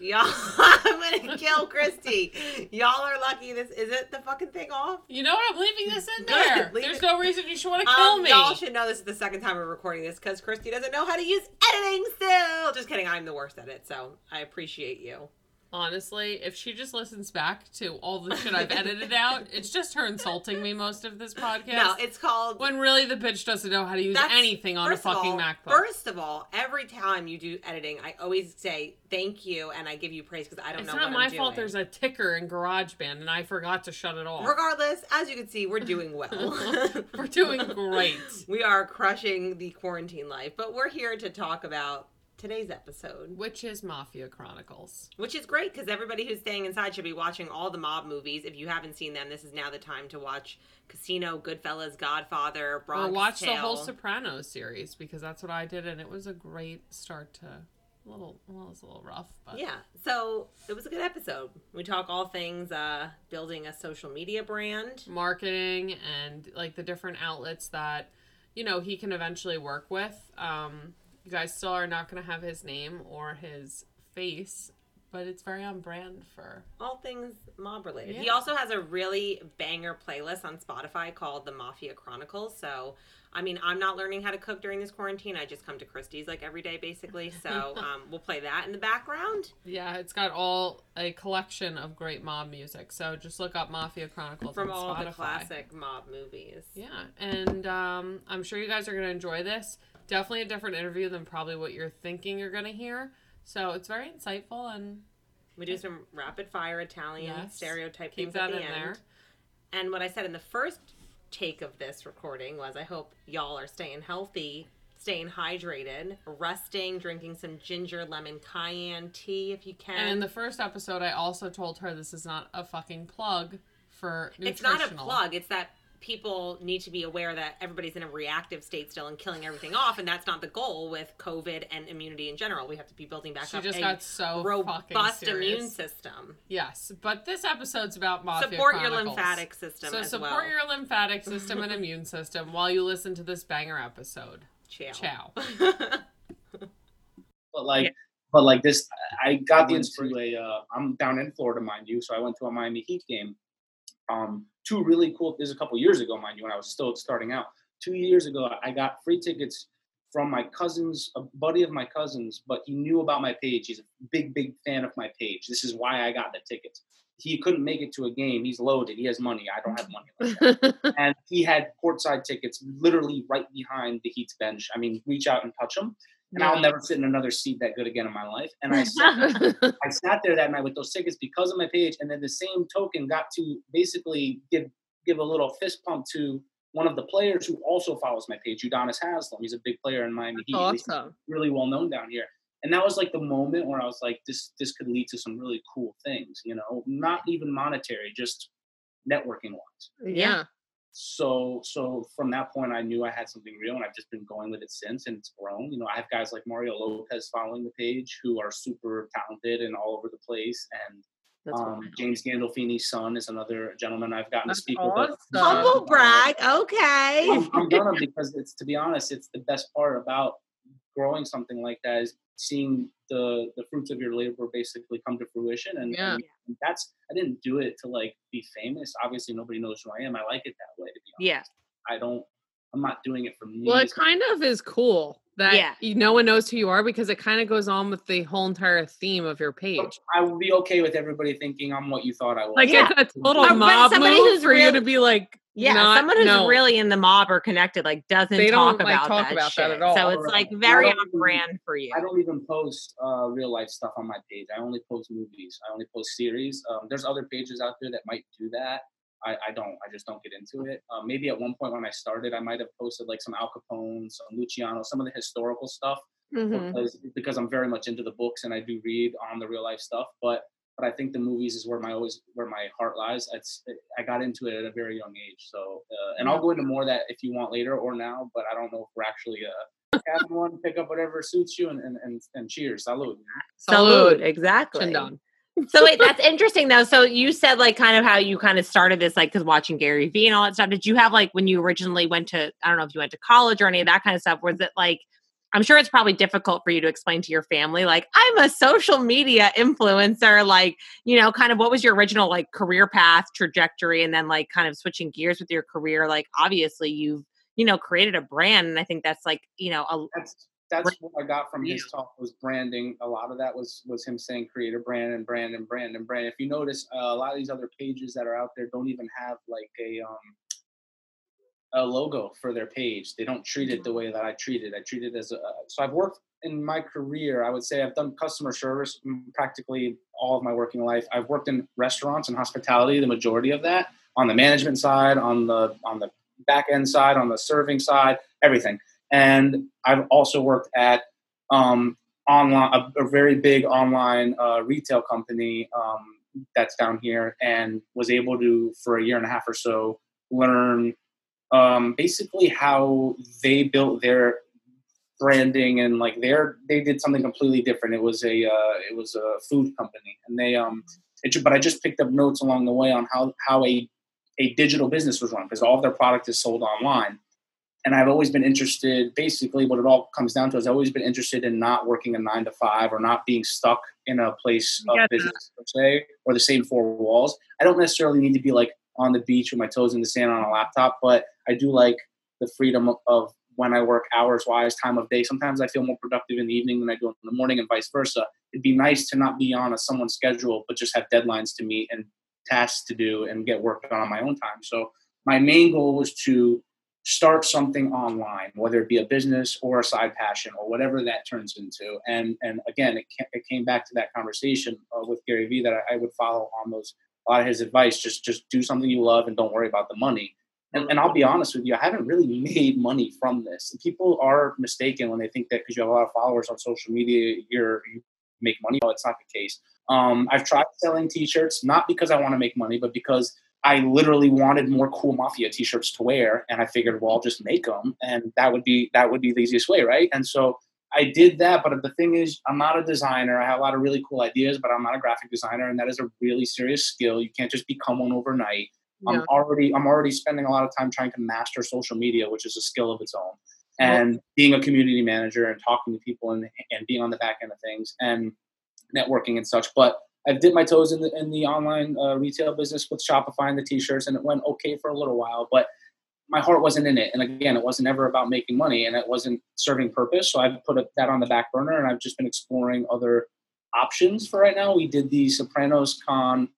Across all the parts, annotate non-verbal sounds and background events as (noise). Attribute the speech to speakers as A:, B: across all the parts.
A: Y'all, (laughs) I'm gonna kill Christy. Y'all are lucky. This is it. The fucking thing off.
B: You know what? I'm leaving this in there.
A: leave
B: There's
A: it.
B: no reason you should want to kill
A: Um,
B: me.
A: y'all should know this is the second time we're recording this because Christy doesn't know how to use editing still. Just kidding. I'm the worst at it, so I appreciate you.
B: Honestly, if she just listens back to all the shit I've edited out, (laughs) it's just her insulting me most of this podcast.
A: No, it's called.
B: when really the bitch doesn't know how to use
A: That's-
B: anything on a
A: first of
B: fucking
A: all-
B: MacBook.
A: First of all, every time you do editing, I always say thank you and I give you praise because I don't
B: it's
A: know
B: not
A: what
B: my
A: I'm
B: fault.
A: doing.
B: There's a ticker in GarageBand, and I forgot to shut it off.
A: Regardless, as you can see, we're doing well. (laughs)
B: We're doing great. (laughs)
A: we are crushing the quarantine life, but we're here to talk about today's episode,
B: Which is Mafia Chronicles.
A: which is great because everybody who's staying inside should be watching all the mob movies. If you haven't seen them, this is now the time to watch Casino, Goodfellas, Godfather, Bronx
B: or watch
A: Tale.
B: the whole Sopranos series because that's what I did, and it was a great start to a little. Well, it was a little rough, but
A: Yeah, so it was a good episode. We talk all things uh, building a social media brand.
B: marketing and like the different outlets that you know he can eventually work with. Um, you guys still are not going to have his name or his face, but it's very on brand for.
A: all things mob related. He also has a really banger playlist on Spotify called The Mafia Chronicles. So, I mean, I'm not learning how to cook during this quarantine. I just come to Christie's like every day, basically. So, (laughs) um, we'll play that in the background.
B: Yeah, it's got all a collection of great mob music. So just look up Mafia Chronicles
A: From all
B: Spotify.
A: the classic mob movies.
B: Yeah, and um, I'm sure you guys are going to enjoy this. Definitely a different interview than probably what you're thinking you're going to hear. So it's very insightful and
A: We do some rapid fire Italian
B: Yes.
A: stereotype
B: keep
A: things at
B: that
A: the
B: in
A: end.
B: there.
A: And what I said in the first take of this recording was I hope y'all are staying healthy, staying hydrated, resting, drinking some ginger lemon cayenne tea if you can.
B: And in the first episode, I also told her this is not a fucking plug for
A: it's not a plug, it's that people need to be aware that everybody's in a reactive state still and killing everything off and that's not the goal with covid and immunity in general we have to be building back
B: She
A: up
B: just
A: a
B: got so
A: robust
B: serious.
A: immune system
B: Yes, but this episode's about mafia
A: support your lymphatic system
B: So
A: as
B: support
A: well
B: your lymphatic system and (laughs) immune system while you listen to this banger episode.
A: Ciao.
B: Ciao. (laughs)
C: but like
D: Yeah.
C: but like this i got the inspiration uh, i'm down in florida mind you so i went to a miami heat game um two really cool this is a couple years ago mind you when i was still starting out. Two years ago i got free tickets from my cousin's a buddy of my cousin's but he knew about my page. He's a big big fan of my page. This is why i got the tickets. He couldn't make it to a game. He's loaded. He has money. I don't have money like that. (laughs) And he had courtside tickets literally right behind the Heat's bench. I mean, reach out and touch them, and I'll never sit in another seat that good again in my life. And I sat, (laughs) I sat there that night with those tickets because of my page, and then the same token got to basically give give a little fist pump to one of the players who also follows my page, Udonis Haslem. He's a big player in Miami Heat, He's
D: awesome.
C: really well known down here. And that was like the moment where I was like, this this could lead to some really cool things, you know, not even monetary, just networking wise
D: Yeah.
C: So so from that point i knew i had something real and i've just been going with it since and it's grown. You know i have guys like mario lopez following the page who are super talented and all over the place and um, james gandolfini's son is another gentleman i've gotten
D: That's
C: to speak with
A: humble brag (laughs) okay.
C: I'm, I'm gonna because it's to be honest it's the best part about growing something like that is seeing the the fruits of your labor basically come to fruition and,
D: Yeah.
C: and that's i didn't do it to like be famous obviously nobody knows who i am i like it that way to be honest
D: Yeah.
C: I don't. I'm not doing it for me.
D: Well, it kind of is cool that
A: Yeah.
D: no one knows who you are because it kind of goes on with the whole entire theme of your page.
C: I would be okay with everybody thinking I'm what you thought I was.
D: Like
A: Yeah.
D: it's a total
A: Or when
D: mob
A: somebody
D: move
A: who's
D: for you to be like,
E: Yeah,
D: not-
E: someone who's
D: no.
E: really in the mob or connected, like doesn't
D: They
E: talk
D: don't, like,
E: about
D: talk
E: that
D: about that
E: shit.
D: at all.
E: So it's like very on brand for you.
C: I don't even post uh, real life stuff on my page. I only post movies. I only post series. Um, there's other pages out there that might do that. I, I don't. I just don't get into it. Um, maybe at one point when I started, I might have posted like some Al Capone, some Luciano, some of the historical stuff
D: Mhm.
C: because, because I'm very much into the books and I do read on the real life stuff. But but I think the movies is where my always where my heart lies. It's I got into it at a very young age. So uh, and I'll go into more of that if you want later or now. But I don't know if we're actually uh, having one. Pick up whatever suits you and and and, and cheers, salud.
E: Salute, exactly.
D: Chin
E: so wait, that's interesting though. So you said like kind of how you kind of started this, like because watching Gary Vee and all that stuff. Did you have like when you originally went to I don't know if you went to college or any of that kind of stuff? Was it like
A: I'm sure it's probably difficult for you to explain to your family, like, I'm a social media influencer. Like, you know, kind of what was your original like career path trajectory and then like kind of switching gears with your career? Like, obviously, you've, you know, created a brand. And I think that's like, you know, a,
C: That's that's what I got from his talk was branding. A lot of that was was him saying create a brand and brand and brand and brand. If you notice, uh, a lot of these other pages that are out there don't even have like a um a logo for their page. They don't treat it the way that I treat it. I treat it as a so I've worked in my career. I would say I've done customer service practically all of my working life. I've worked in restaurants and hospitality, the majority of that on the management side, on the on the back end side, on the serving side, everything. And I've also worked at um, online a, a, very big online uh, retail company um, that's down here, and was able to for a year and a half or so learn um, basically how they built their branding and like their they did something completely different. It was a uh, it was a food company, and they um. It, but I just picked up notes along the way on how how a a digital business was run because all of their product is sold online and I've always been interested. Basically, what it all comes down to is I've always been interested in not working a nine to five or not being stuck in a place of business per se or the same four walls. I don't necessarily need to be like on the beach with my toes in the sand on a laptop, but I do like the freedom of, of when I work hours wise, time of day. Sometimes I feel more productive in the evening than I do in the morning, and vice versa. It'd be nice to not be on a someone's schedule, but just have deadlines to meet and tasks to do and get work done on my own time. So my main goal was to start something online, whether it be a business or a side passion or whatever that turns into. And and again, it, it came back to that conversation uh, with Gary Vee that I, I, would follow on those a lot of his advice. Just just do something you love and don't worry about the money. And, and I'll be honest with you, I haven't really (laughs) made money from this. People are mistaken when they think that because you have a lot of followers on social media, you're you make money. No, it's not the case. Um, I've tried selling T-shirts not because I want to make money, but because I literally wanted more cool mafia t-shirts to wear and I figured well I'll just make them and that would be that would be the easiest way right? And so I did that but the thing is I'm not a designer. I have a lot of really cool ideas but I'm not a graphic designer and that is a really serious skill. You can't just become one overnight. I'm already I'm already spending a lot of time trying to master social media which is a skill of its own and being a community manager and talking to people and, and being on the back end of things and networking and such but I've dipped my toes in the in the online uh, retail business with Shopify and the t-shirts, and it went okay for a little while, but my heart wasn't in it. And again, it wasn't ever about making money, and it wasn't serving purpose. So I've put that on the back burner, and I've just been exploring other options for right now. We did the Sopranos Con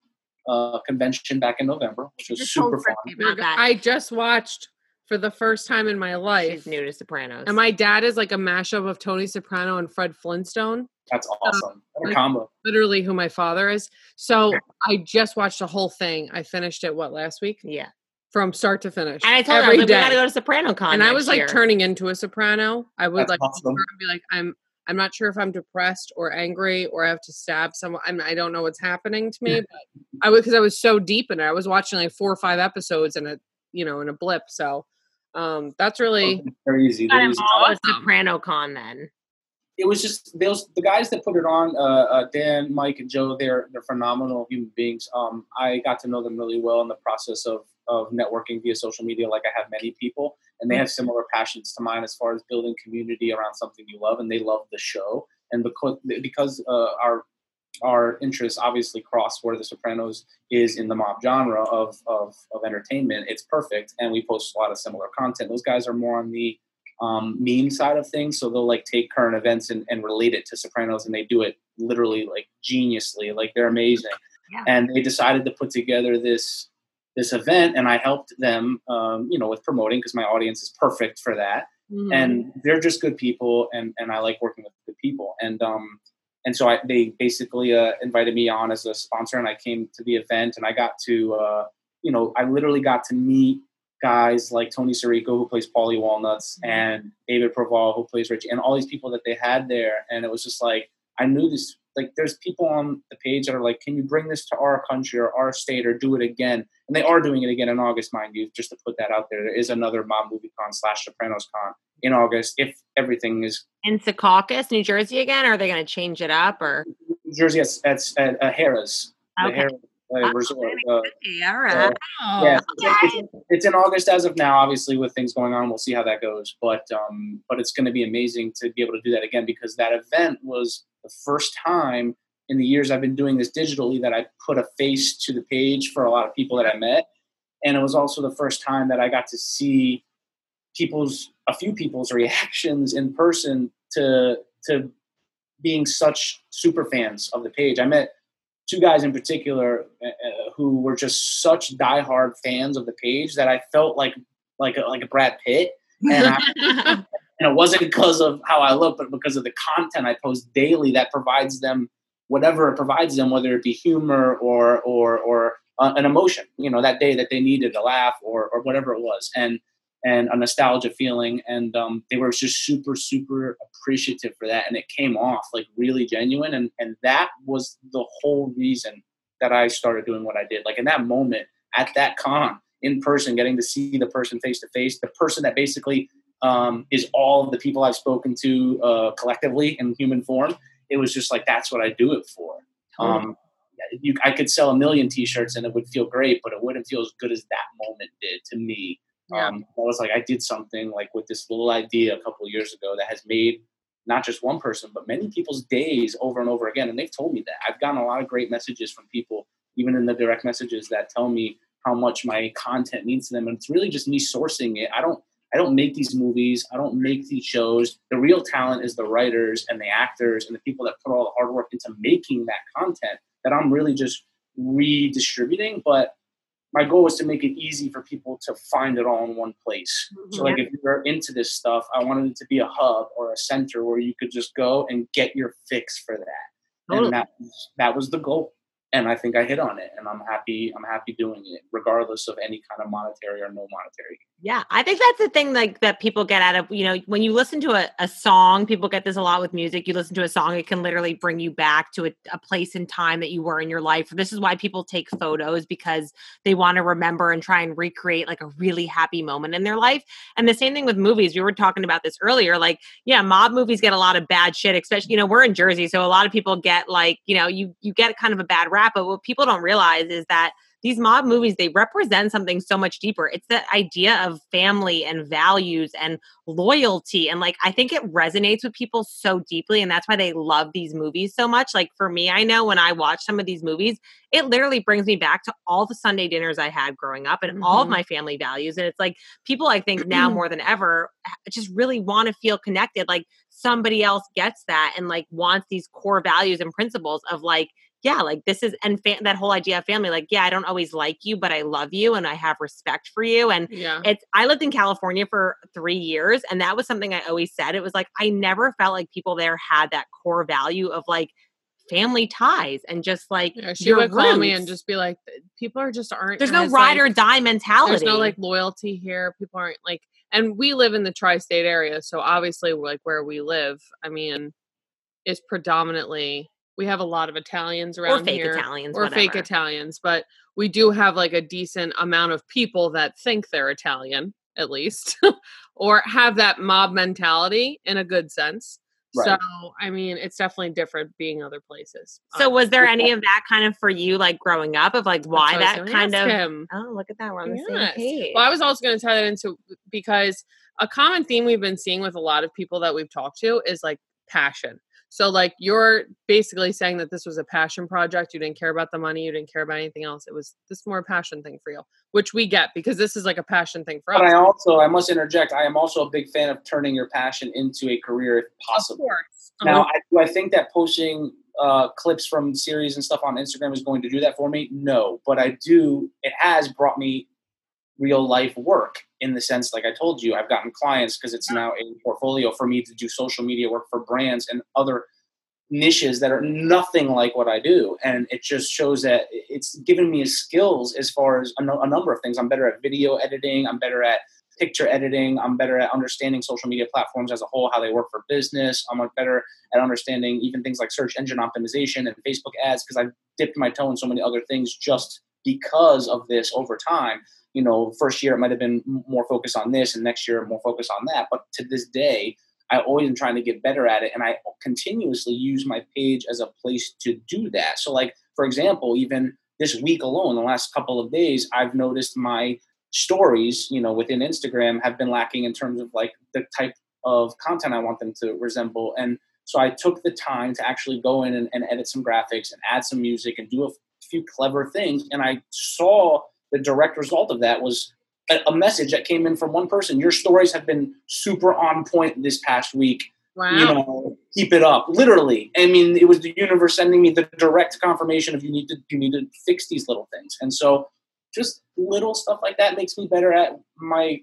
C: uh, convention back in November, which was super fun.
B: I just watched for the first time in my life.
A: She's new to Sopranos,
B: and my dad is like a mashup of Tony Soprano and Fred Flintstone.
C: That's awesome. what a combo.
B: Literally who my father is. So I just watched the whole thing. I finished it what last week?
A: Yeah.
B: From start to finish.
A: And I told her, like, we gotta go to Soprano Con.
B: And I was like
A: year.
B: turning into a soprano. I would
C: That's
B: like
C: awesome.
B: be like, I'm I'm not sure if I'm depressed or angry or I have to stab someone. I'm, I don't know what's happening to me, but I was because I was so deep in it. I was watching like four or five episodes in a you know in a blip. So um that's really
C: very easy. Very easy.
A: Awesome. Soprano Con then
C: it was just those the guys that put it on uh, uh, dan mike and joe they're they're phenomenal human beings um, i got to know them really well in the process of of networking via social media like i have many people and they have similar passions to mine as far as building community around something you love and they love the show and because because uh, our our interests obviously cross where the sopranos is in the mob genre of, of of entertainment it's perfect and we post a lot of similar content those guys are more on the um, meme side of things. So they'll like take current events and, and relate it to Sopranos, and they do it literally like geniusly. Like they're amazing. Yeah. And they decided to put together this this event, and I helped them, um, you know, with promoting because my audience is perfect for that. Mm-hmm. And they're just good people, and and I like working with good people. And um, and so I, they basically uh, invited me on as a sponsor, and I came to the event, and I got to, uh, you know, I literally got to meet guys like Tony Sirico, who plays Paulie Walnuts, mm-hmm. and David Proval, who plays Richie, and all these people that they had there. And it was just like, I knew this, like, there's people on the page that are like, can you bring this to our country or our state or do it again? And they are doing it again in August, mind you, just to put that out there. There is another Mob Movie Con slash Sopranos Con in August if everything is.
A: In Secaucus, New Jersey again? Or are they going to change it up or?
C: New Jersey, it's, it's at uh, Harrah's.
A: Okay.
C: Uh, resort. Uh,
A: Okay, all right.
B: Oh,
C: yeah, it's, it's, it's in August as of now. Obviously, with things going on, we'll see how that goes. But um, but it's going to be amazing to be able to do that again because that event was the first time in the years I've been doing this digitally that I put a face to the page for a lot of people that I met, and it was also the first time that I got to see people's a few people's (laughs) reactions in person to to being such super fans of the page. I met two guys in particular uh, uh, who were just such diehard fans of the page that I felt like like a, like a Brad Pitt, and, I, (laughs) and it wasn't because of how I look, but because of the content I post daily that provides them whatever it provides them, whether it be humor or or or uh, an emotion. You know, that day that they needed a laugh or or whatever it was, and and a nostalgia feeling, and um, they were just super super appreciative for that, and it came off like really genuine, and and that was the whole reason that I started doing what I did. Like in that moment at that con in person, getting to see the person face to face, the person that basically um, is all of the people I've spoken to uh, collectively in human form. It was just like that's what I do it for. Um, you, I could sell a million T-shirts and it would feel great, but it wouldn't feel as good as that moment did to me.
B: Yeah.
C: Um, I was like, I did something like with this little idea a couple years ago that has made not just one person, but many people's days over and over again. And they've told me that. I've gotten a lot of great messages from people, even in the direct messages, that tell me how much my content means to them. And it's really just me sourcing it. I don't I don't make these movies. I don't make these shows. The real talent is the writers and the actors and the people that put all the hard work into making that content that I'm really just redistributing. But my goal was to make it easy for people to find it all in one place. So, mm-hmm. like, if you're into this stuff, I wanted it to be a hub or a center where you could just go and get your fix for that.
A: Totally.
C: And oh. that, that was the goal. And I think I hit on it, and I'm happy. I'm happy doing it, regardless of any kind of monetary or no monetary.
A: Yeah, I think that's the thing like that people get out of, you know, when you listen to a, a song, people get this a lot with music. You listen to a song, it can literally bring you back to a, a place in time that you were in your life. This is why people take photos because they want to remember and try and recreate like a really happy moment in their life. And the same thing with movies. We were talking about this earlier. Like, yeah, mob movies get a lot of bad shit, especially, you know, we're in Jersey. So a lot of people get like, you know, you you get kind of a bad but what people don't realize is that these mob movies they represent something so much deeper. It's that idea of family and values and loyalty. And like i think it resonates with people so deeply and that's why they love these movies so much. Like for me i know when i watch some of these movies it literally brings me back to all the sunday dinners i had growing up and all of
B: Mhm.
A: my family values. And it's like people i think now (clears throat) more than ever just really want to feel connected. Like somebody else gets that and like wants these core values and principles of like yeah, like this is and fa- that whole idea of family, like yeah, I don't always like you, but I love you and I have respect for you. And
B: yeah.
A: it's I lived in California for three years, and that was something I always said. It was like I never felt like people there had that core value of like family ties and just like
B: Yeah, she would call me and just be like, people are just aren't.
A: there's no ride
B: like,
A: or die mentality.
B: There's no like loyalty here. People aren't like, and we live in the tri-state area, so obviously, like where we live, I mean, is predominantly we have a lot of Italians around or
A: fake
B: here,
A: Italians
B: or fake. Italians, but we do have like a decent amount of people that think they're Italian, at least, (laughs) or have that mob mentality in a good sense.
C: Right.
B: So, I mean, it's definitely different being other places.
A: So
B: Um,
A: was there any of that kind of for you, like growing up, of like why
B: what I was
A: that kind of?
B: him.
A: Oh, look at that, we're on the same page.
B: Well, I was also going to tie that into because a common theme we've been seeing with a lot of people that we've talked to is like passion. So, like, you're basically saying that this was a passion project. You didn't care about the money. You didn't care about anything else. It was this more passion thing for you, which we get because this is like a passion thing for us.
C: But
B: us.
C: I also, I must interject, I am also a big fan of turning your passion into a career if possible.
B: course.
C: Now,
B: Uh-huh.
C: I, do I think that posting uh, clips from series and stuff on Instagram is going to do that for me? No, but I do. It has brought me real life work in the sense, like I told you, I've gotten clients because it's now a portfolio for me to do social media work for brands and other niches that are nothing like what I do, and it just shows that it's given me skills as far as a, no- a number of things. I'm better at video editing. I'm better at picture editing. I'm better at understanding social media platforms as a whole, how they work for business. I'm better at understanding even things like search engine optimization and Facebook ads because I've dipped my toe in so many other things just because of this over time. You know, first year it might have been more focused on this, and next year more focused on that. But to this day, I always am trying to get better at it, and I continuously use my page as a place to do that. So, like for example, even this week alone, the last couple of days, I've noticed my stories, you know, within Instagram have been lacking in terms of like the type of content I want them to resemble. And so I took the time to actually go in and, and edit some graphics and add some music and do a few clever things. And I saw the direct result of that was a, a message that came in from one person. Your stories have been super on point this past week.
B: Wow.
C: You know, keep it up. Literally, I mean, it was the universe sending me the direct confirmation of you need to you need to fix these little things. And so, just little stuff like that makes me better at my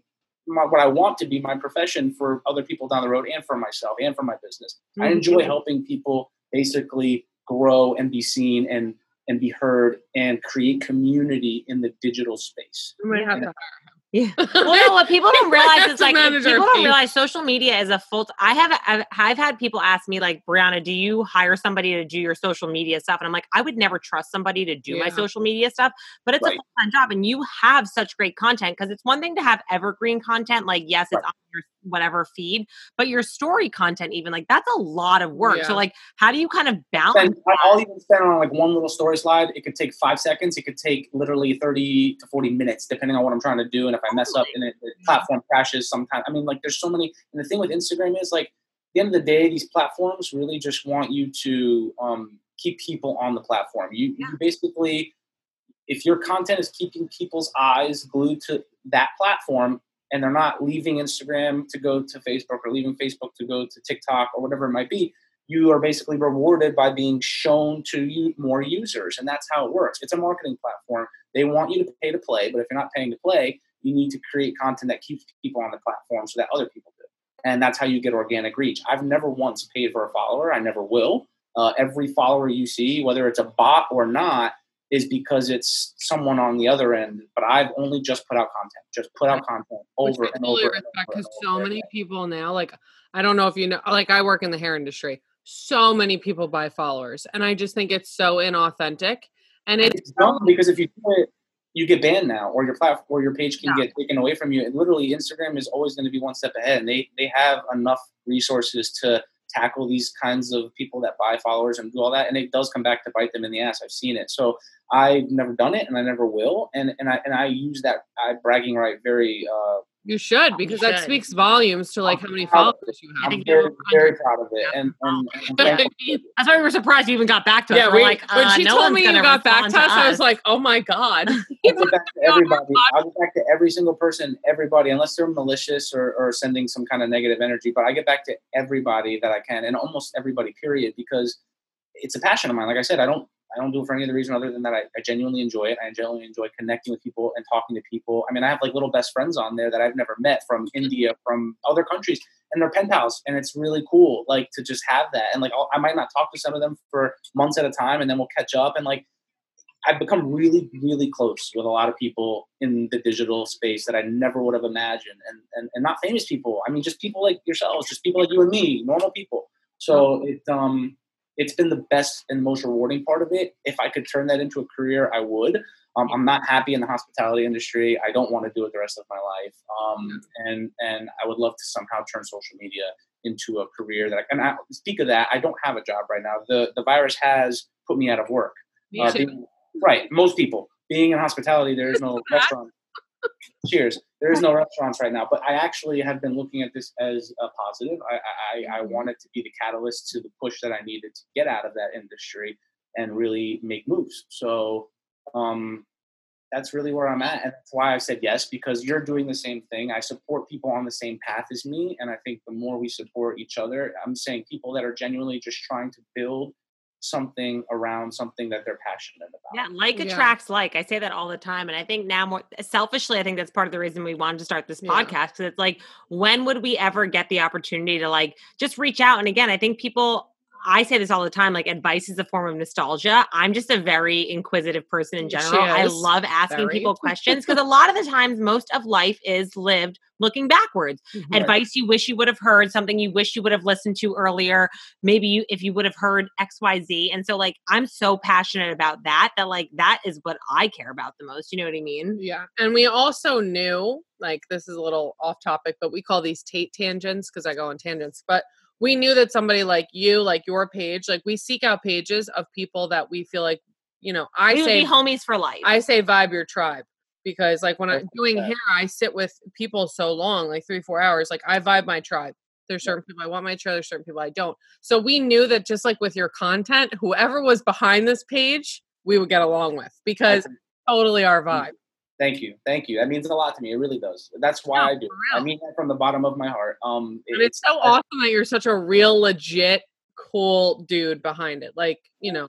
C: my, what I want to be my profession for other people down the road and for myself and for my business. Mm-hmm. I enjoy helping people basically grow and be seen and and be heard and create community in the digital space.
B: We might have to
A: yeah. (laughs) Well, no, what people don't realize is like people don't realize social media is a full. T- I have I've, I've had people ask me like, Brianna, do you hire somebody to do your social media stuff? And I'm like, I would never trust somebody to do yeah. my social media stuff, but it's right. a full time job, and you have such great content because it's one thing to have evergreen content. Like, yes, it's right. on your whatever feed, but your story content, even like that's a lot of work. Yeah. So, like, how do you kind of balance?
C: I'll even spend on like one little story slide. It could take five seconds. It could take literally 30 to 40 minutes, depending on what I'm trying to do. And if I mess up and it, the platform crashes sometimes, I mean, like, there's so many. And the thing with Instagram is like, the end of the day, these platforms really just want you to um, keep people on the platform. You, yeah. you basically, if your content is keeping people's eyes glued to that platform, and they're not leaving Instagram to go to Facebook or leaving Facebook to go to TikTok or whatever it might be, you are basically rewarded by being shown to you more users. And that's how it works. It's a marketing platform. They want you to pay to play, but if you're not paying to play, you need to create content that keeps people on the platform so that other people do. And that's how you get organic reach. I've never once paid for a follower. I never will. Uh, every follower you see, whether it's a bot or not, is because it's someone on the other end. But I've only just put out content, just put out content over Which and over.
B: Because so many people now, like I don't know if you know, like I work in the hair industry. So many people buy followers, and I just think it's so inauthentic. And it's,
C: it's dumb because if you do it, you get banned now, or your platform, or your page can yeah. get taken away from you. And literally, Instagram is always going to be one step ahead, and they they have enough resources to tackle these kinds of people that buy followers and do all that and it does come back to bite them in the ass i've seen it so i've never done it and i never will and and i and i use that i bragging right very uh
B: you should because you that should. speaks volumes to like I'm how many followers you have.
C: I'm very, very proud of it, and, and, and (laughs)
A: that's why we were surprised you even got back to us. Yeah, we, like,
B: when uh, she no told me you got back to us, I was like, oh my god. (laughs) I'll
C: get back to everybody. I'll get back to every single person, everybody, unless they're malicious or, or sending some kind of negative energy. But I get back to everybody that I can, and almost everybody, period, because it's a passion of mine. Like I said, I don't I don't do it for any other reason other than that I, I, genuinely enjoy it. I genuinely enjoy connecting with people and talking to people. I mean, I have like little best friends on there that I've never met from India, from other countries, and they're pen pals, and it's really cool, like to just have that. And like, I'll, I might not talk to some of them for months at a time, and then we'll catch up. And like, I've become really, really close with a lot of people in the digital space that I never would have imagined, and and, and not famous people. I mean, just people like yourselves, just people like you and me, normal people. So it um it's been the best and most rewarding part of it. If I could turn that into a career, I would. Um, I'm not happy in the hospitality industry. I don't want to do it the rest of my life. Um, and and I would love to somehow turn social media into a career that I can. I, speak of that, I don't have a job right now. The the virus has put me out of work. Uh, being, right, most people being in hospitality, there is no (laughs) restaurant. Cheers. There is no restaurants right now, but I actually have been looking at this as a positive. I, I, I mm-hmm. wanted to be the catalyst to the push that I needed to get out of that industry and really make moves. So um, that's really where I'm at. And that's why I said yes, because you're doing the same thing. I support people on the same path as me. And I think the more we support each other, I'm saying people that are genuinely just trying to build something around something that they're passionate about.
A: Yeah, like yeah. attracts like. I say that all the time. And I think now more selfishly, I think that's part of the reason we wanted to start this yeah. podcast. Because it's like, when would we ever get the opportunity to like just reach out? And again, I think people I say this all the time like advice is a form of nostalgia. I'm just a very inquisitive person in general. I love asking very. people questions because a lot of the times most of life is lived looking backwards. Mm-hmm. Advice you wish you would have heard, something you wish you would have listened to earlier, maybe you if you would have heard XYZ. And so like I'm so passionate about that that like that is what I care about the most. You know what I mean?
B: Yeah. And we also knew like this is a little off topic, but we call these Tate tangents because I go on tangents. But we knew that somebody like you, like your page, like we seek out pages of people that we feel like you know, I
A: we
B: say
A: be homies for life.
B: I say vibe your tribe because like when I'm doing
C: fair.
B: hair, I sit with people so long, like three, four hours. Like I vibe my tribe. There's certain people I want my tribe, there's certain people I don't. So we knew that just like with your content, whoever was behind this page, we would get along with because totally our vibe.
C: Thank you, thank you. That means a lot to me. It really does. That's why
B: No,
C: I do. it.
B: for
C: I mean that from the bottom of my heart. Um,
B: And it's so awesome that you're such a real legit cool dude behind it. Like, you know,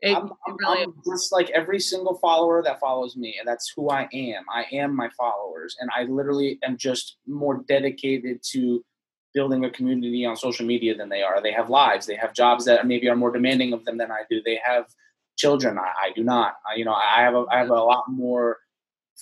B: it,
C: I'm, I'm,
B: really
C: I'm just like every single follower that follows me, and that's who I am. I am my followers, and I literally am just more dedicated to building a community on social media than they are. They have lives, they have jobs that maybe are more demanding of them than I do. They have children. I, I do not. I, you know, I have a, I have a lot more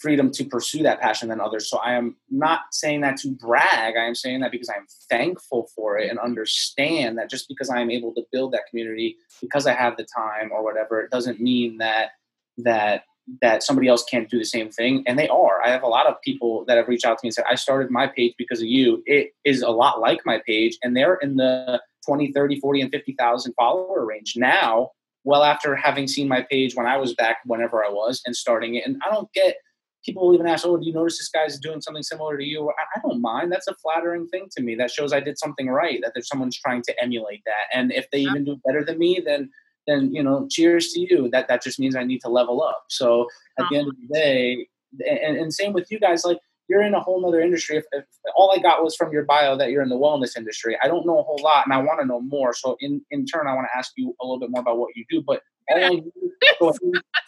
C: freedom to pursue that passion than others. So I am not saying that to brag. I am saying that because I'm thankful for it and understand that just because I am able to build that community because I have the time or whatever, it doesn't mean that that that somebody else can't do the same thing. And they are. I have a lot of people that have reached out to me and said i started my page because of you. It is a lot like my page. And they're in the 20 30 40 and 50000 follower range now well after having seen my page when i was back whenever i was and starting it. And i don't get people will even ask oh do you notice this guy's doing something similar to you? I, I don't mind. That's a flattering thing to me. That shows i did something right that there's someone's trying to emulate that. And if they even do better than me then then you know cheers to you. That that just means i need to level up. So at the end of the day and, and same with you guys like you're in a whole other industry. If, if all i got was from your bio that you're in the wellness industry. I don't know a whole lot and i want to know more. So in in turn i want to ask you a little bit more about what you do but all I, knew going,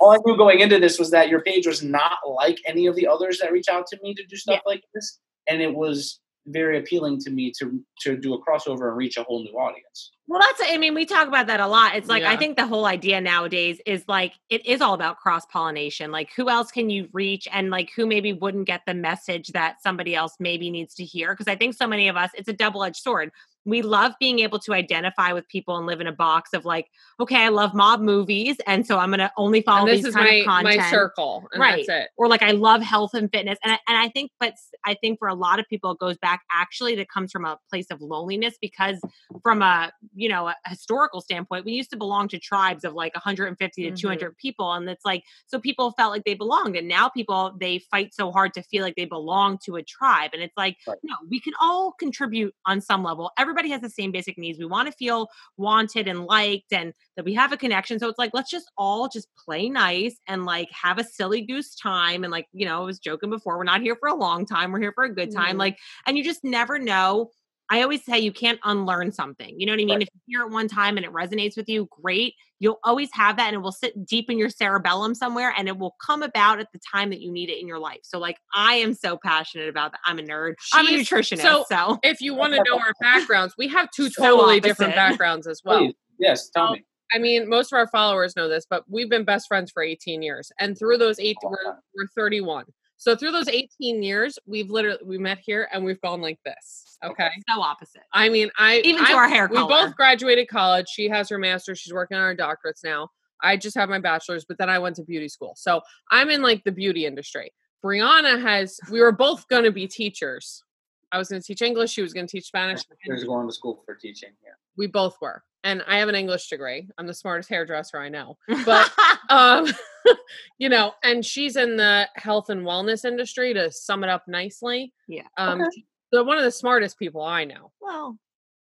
C: all I knew going into this was that your page was not like any of the others that reach out to me to do stuff like this and it was very appealing to me to to do a crossover and reach a whole new audience
A: Well, that's, I mean, we talk about that a lot. It's like, I think the whole idea nowadays is like, it is all about cross pollination. Like, who else can you reach? And like, who maybe wouldn't get the message that somebody else maybe needs to hear? Because I think so many of us, it's a double edged sword. We love being able to identify with people and live in a box of like, okay, I love mob movies. And so I'm going to only follow
B: this
A: these
B: is
A: kind
B: my
A: of content
B: my circle. And
A: Right.
B: that's it.
A: or like I love health and fitness. And I, and I think, but I think for a lot of people, it goes back actually that comes from a place of loneliness because from a, you know, a historical standpoint, we used to belong to tribes of like 150 to
B: Mhm.
A: 200 people. And it's like, so people felt like they belonged. And now people, they fight so hard to feel like they belong to a tribe. And it's like,
C: Right.
A: no, we can all contribute on some level. Everybody has the same basic needs. We want to feel wanted and liked and that we have a connection. So it's like, let's just all just play nice and like have a silly goose time. And like, you know, I was joking before, we're not here for a long time. We're here for a good time.
B: Mhm.
A: Like, and you just never know. I always say you can't unlearn something. You know what I mean?
C: Right.
A: If you hear it one time and it resonates with you, great. You'll always have that and it will sit deep in your cerebellum somewhere and it will come about at the time that you need it in your life. So like I am so passionate about that. I'm a nerd. I'm a nutritionist.
B: so-
A: So,
B: If you want to know our backgrounds, we have two
A: So
B: totally different backgrounds as well.
C: Please, yes tell me
B: I mean, most of our followers know this, but we've been best friends for 18 years. And through those eight,
C: Oh,
B: we're, we're 31. So through those 18 years, we've literally, we met here and we've gone like this. Okay.
A: so opposite.
B: I mean, I,
A: Even to
B: I-
A: our hair
B: we
A: color.
B: both graduated college. She has her master's. She's working on her doctorates now. I just have my bachelor's, but then I went to beauty school. So I'm in like the beauty industry. Brianna has, we were both going to be teachers. I was going to teach English. She was going to teach Spanish. and
C: There's going to school for teaching yeah
B: we both were. And I have an English degree. I'm the smartest hairdresser I know. (laughs) But um (laughs) you know and she's in the health and wellness industry to sum it up nicely
A: Yeah.
B: um
C: Okay.
B: one of the smartest people i know
A: well,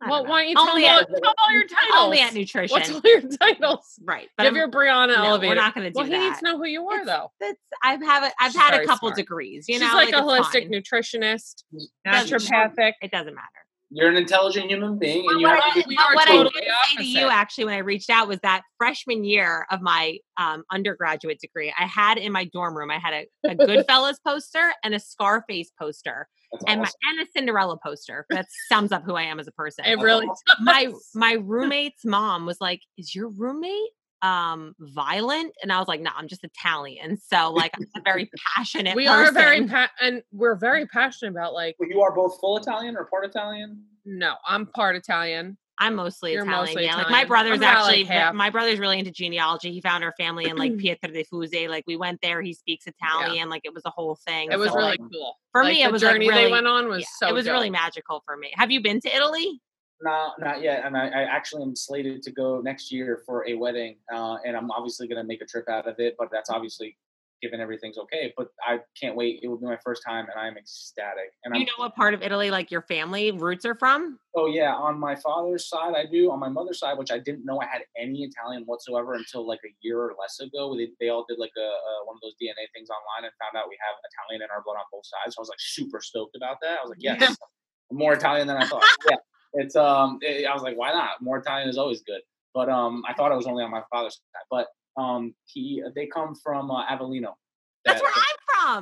A: I
B: well
A: know.
B: why don't you tell, me all, tell all your titles
A: only at nutrition.
B: what's all your titles
A: right. But
B: give
A: I'm-
B: your brianna
A: no,
B: elevator
A: we're not going to do
B: well he needs to know who you are
A: It's-
B: though
A: That's I've have a, I've
B: She's
A: had a couple
B: smart.
A: degrees. You
B: she's
A: know,
B: like, a holistic
A: fine.
B: nutritionist naturopathic
A: It doesn't matter.
C: You're an intelligent human being and you
A: what,
C: have
A: I,
C: to
B: we
A: but
B: are
A: what I
B: totally
A: did say to you actually when I reached out was that freshman year of my um, undergraduate degree, I had in my dorm room, I had a, a Goodfellas (laughs) poster and a Scarface poster
C: That's
A: and, my, and a Cinderella poster. That sums up who I am as a person.
B: it really
A: my my roommate's mom was like, "Is your roommate um violent?" And I was like, "No, I'm just Italian." So like I'm a very (laughs) passionate.
B: we are very pa- and we're very passionate about like
C: But you are both full Italian or part Italian?
B: no i'm part italian
A: I'm mostly
B: You're
A: Italian.
B: mostly
A: yeah, like my
B: Italian.
A: brother's
B: I'm about, like,
A: actually ve-
B: half.
A: my brother's really into genealogy. He found our family in like (clears throat) Pietra de Fuse. Like we went there. He speaks Italian. Like it was a whole thing.
B: it was
A: So,
B: really
A: like,
B: cool
A: for
B: Like,
A: me.
B: the
A: It was like
B: journey
A: really,
B: they went on was
A: yeah,
B: so
A: it was really magical for me. Have you been to Italy?
C: No, not yet. And I, I actually am slated to go next year for a wedding, uh, and I'm obviously going to make a trip out of it. But that's obviously given everything's okay. But I can't wait. It will be my first time, and I'm ecstatic. And
A: Do you
C: I'm,
A: know what part of Italy like your family roots are from?
C: oh yeah, on my father's side, I do. On my mother's side, which I didn't know I had any Italian whatsoever until like a year or less ago. They, they all did like a, a one of those DNA things online and found out we have Italian in our blood on both sides. So I was like super stoked about that. I was like, (laughs) yes,
A: Yeah.
C: More Italian than I thought. yeah, it's um, it- I was like, why not? More Italian is always good. But um, I thought it was only on my father's side. But um, he they come from uh, Avellino.
A: That's where I'm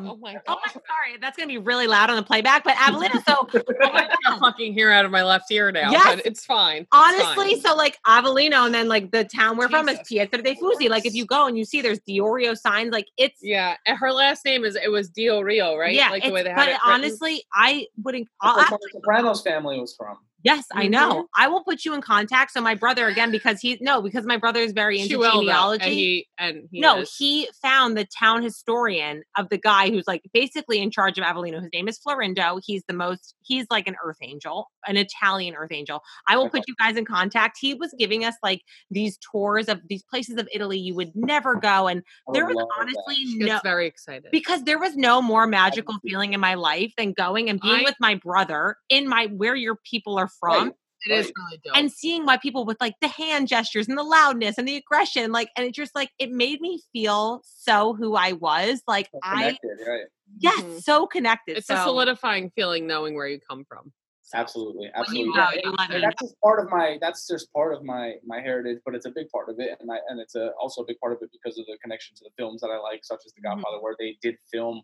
A: from.
F: Oh my god.
A: Oh,
F: god.
A: my, sorry, that's gonna be really loud on the playback. But Avellino, so (laughs)
B: I can't fucking hear out of my left ear now.
A: Yes.
B: but it's fine. It's
A: honestly,
B: fine.
A: so like Avellino, and then like the town we're from is
F: Jesus
A: Pietradefusi. Like if you go and you see there's Diorio signs, like it's
B: yeah, and her last name is it was Dio Rio, right?
A: yeah.
B: like the way they had
A: but
B: it. written.
A: honestly, I wouldn't. I'll
C: That's where the Sopranos family was from.
A: Yes, I know. Mm-hmm. I will put you in contact. So my brother again, because he no, because my brother is very into
B: will
A: genealogy.
B: and he and he
A: no,
B: is.
A: he found the town historian of the guy who's like basically in charge of Avellino. His name is Florindo. He's the most, he's like an earth angel, an Italian earth angel. I will put you guys in contact. He was giving us like these tours of these places of Italy you would never go. And
C: oh,
A: there
C: would
A: was
C: that.
A: honestly
B: She
A: no,
B: very excited.
A: because there was no more magical feeling in my life than going and being
B: I-
A: with my brother in my where your people are from
C: Right.
B: it is
C: right.
B: really dope.
A: and seeing my people with like the hand gestures and the loudness and the aggression like and it just like it made me feel so who i was like
C: So
A: i
C: right?
A: yes
B: Mhm.
A: so connected
B: it's
A: so,
B: a solidifying feeling knowing where you come from.
C: Absolutely,
A: you
C: absolutely.
A: go,
C: Yeah,
A: you let
C: and
A: me
C: that's just part of my. That's just part of my my heritage, but it's a big part of it, and I and it's a, also a big part of it because of the connection to the films that I like, such as The
A: Mhm.
C: Godfather, where they did film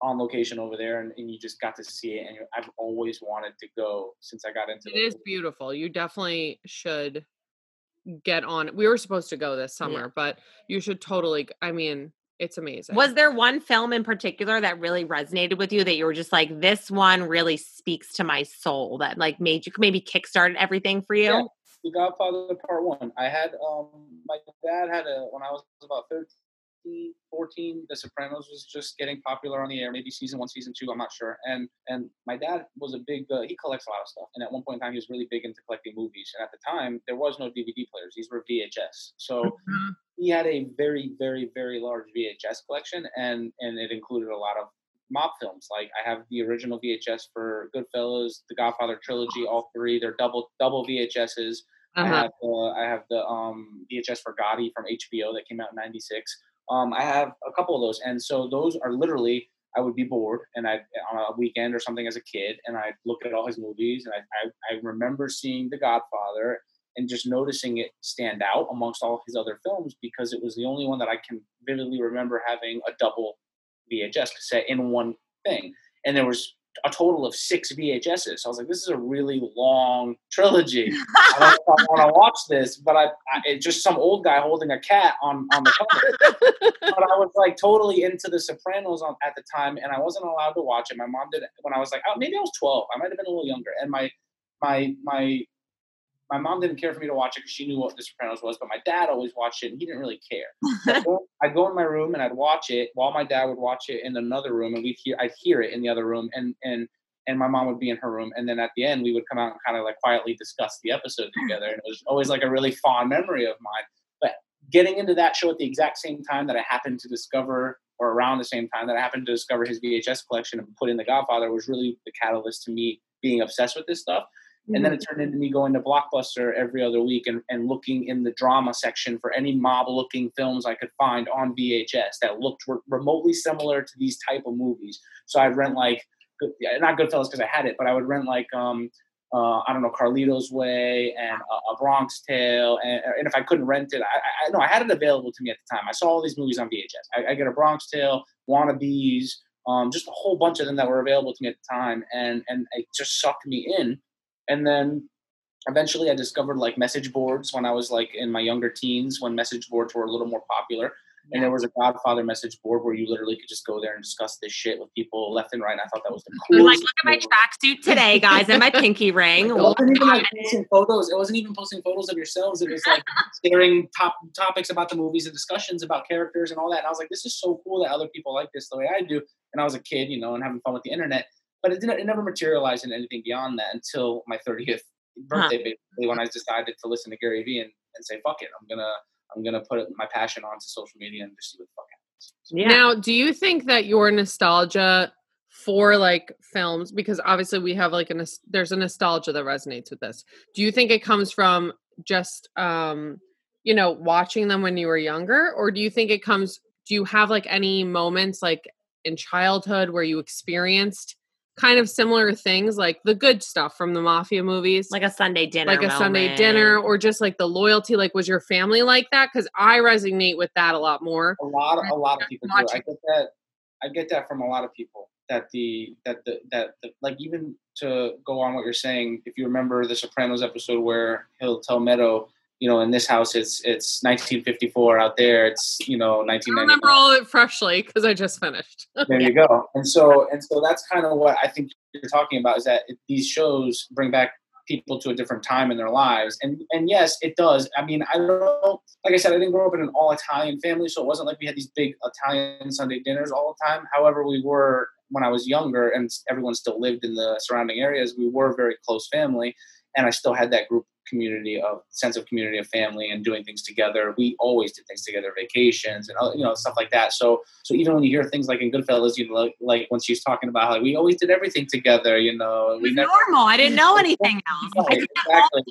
C: on location over there, and, and you just got to see it. And I've always wanted to go since I got into
B: It is beautiful. You definitely should get on. We were supposed to go this summer, but you should totally. I mean, it's amazing.
A: was there one film in particular that really resonated with you that you were just like this one really speaks to my soul that like made you maybe kickstarted everything for you
C: Yeah. The Godfather Part One. I had um my dad had a when I was about 13, 14, The Sopranos was just getting popular on the air, maybe season one, season two, I'm not sure. And and my dad was a big uh, he collects a lot of stuff. And at one point in time he was really big into collecting movies. And at the time there was no DVD players. These were VHS. So
B: Mhm.
C: he had a very, very, very large VHS collection and and it included a lot of mob films. Like I have the original VHS for Goodfellas, the Godfather trilogy, all three. They're double double VHSs. I
B: Uh-huh.
C: have the I have the um, VHS for Gotti from HBO that came out in '96. Um, I have a couple of those, and so those are literally I would be bored, and I on a weekend or something as a kid, and I'd look at all his movies, and I I, I remember seeing The Godfather and just noticing it stand out amongst all his other films because it was the only one that I can vividly remember having a double VHS cassette in one thing, and there was a total of six VHSs. So I was like, this is a really long trilogy. (laughs) I don't know if I want to watch this, but I, I it's just some old guy holding a cat on on the cover. (laughs) but I was like totally into The Sopranos on, at the time, and I wasn't allowed to watch it. My mom did it when I was like, oh, maybe I was twelve. I might have been a little younger, and my my my my mom didn't care for me to watch it because she knew what The Sopranos was, but my dad always watched it, and he didn't really care. So (laughs) I'd, go, I'd go in my room and I'd watch it while my dad would watch it in another room, and we'd hear I'd hear it in the other room, and and and my mom would be in her room, and then at the end we would come out and kind of like quietly discuss the episode (laughs) together, and it was always like a really fond memory of mine. But getting into that show at the exact same time that I happened to discover, or around the same time that I happened to discover his VHS collection and put in The Godfather was really the catalyst to me being obsessed with this stuff. And then it turned into me going to Blockbuster every other week and, and looking in the drama section for any mob looking films I could find on VHS that looked re- remotely similar to these type of movies. So I'd rent like, not Goodfellas because I had it, but I would rent like, um, uh, I don't know, Carlito's Way and a, a Bronx Tale. And, and if I couldn't rent it, I, I no, I had it available to me at the time. I saw all these movies on VHS. I, I get a Bronx Tale, Wannabes, um, just a whole bunch of them that were available to me at the time, and and it just sucked me in. And then eventually, I discovered like message boards when I was like in my younger teens, when message boards were a little more popular. And there was a Godfather message board where you literally could just go there and discuss this shit with people left and right. And I thought that was the
A: You're
C: coolest.
A: like, look at my tracksuit today, guys, and my pinky (laughs) ring.
C: it wasn't even like posting photos. It wasn't even posting photos of yourselves. It was like sharing top topics about the movies and discussions about characters and all that. And I was like, this is so cool that other people like this the way I do. And I was a kid, you know, and having fun with the internet. But it didn't. It never materialized in anything beyond that until my 30th birthday basically when I decided to listen to Gary Vee and, and say fuck it, I'm gonna I'm gonna put my passion onto social media and just see what the fuck happens.
A: Yeah.
B: Now, do you think that your nostalgia for like films, because obviously we have like a there's a nostalgia that resonates with this. Do you think it comes from just um, you know, watching them when you were younger, or do you think it comes? Do you have like any moments like in childhood where you experienced kind of similar things, like the good stuff from the mafia movies?
A: like a Sunday dinner.
B: like a Sunday dinner or just like the loyalty like was your family like that cuz I resonate with that a lot more.
C: A lot, a lot of people do. I get that. I get that from a lot of people. That the that the that the, like even to go on what you're saying, if you remember the Sopranos episode where he'll tell Meadow, you know, in this house it's it's 1954, out there. It's you know
B: I remember all of it freshly cuz I just finished. (laughs)
C: there you go. And so and so that's kind of what i think you're talking about is that it, these shows bring back people to a different time in their lives. And and yes it does. I mean i don't like i said i didn't grow up in an all italian family so it wasn't like we had these big italian sunday dinners all the time. However we were when i was younger and everyone still lived in the surrounding areas we were a very close family and i still had that group community of sense of community of family and doing things together. We always did things together, vacations and uh, you know stuff like that. So so even when you hear things like in Goodfellas, you know, like, like when she's talking about how we always did everything together, you know,
A: It
C: we never.
A: normal. I didn't know (laughs) anything else.
C: Right,
A: did
C: exactly.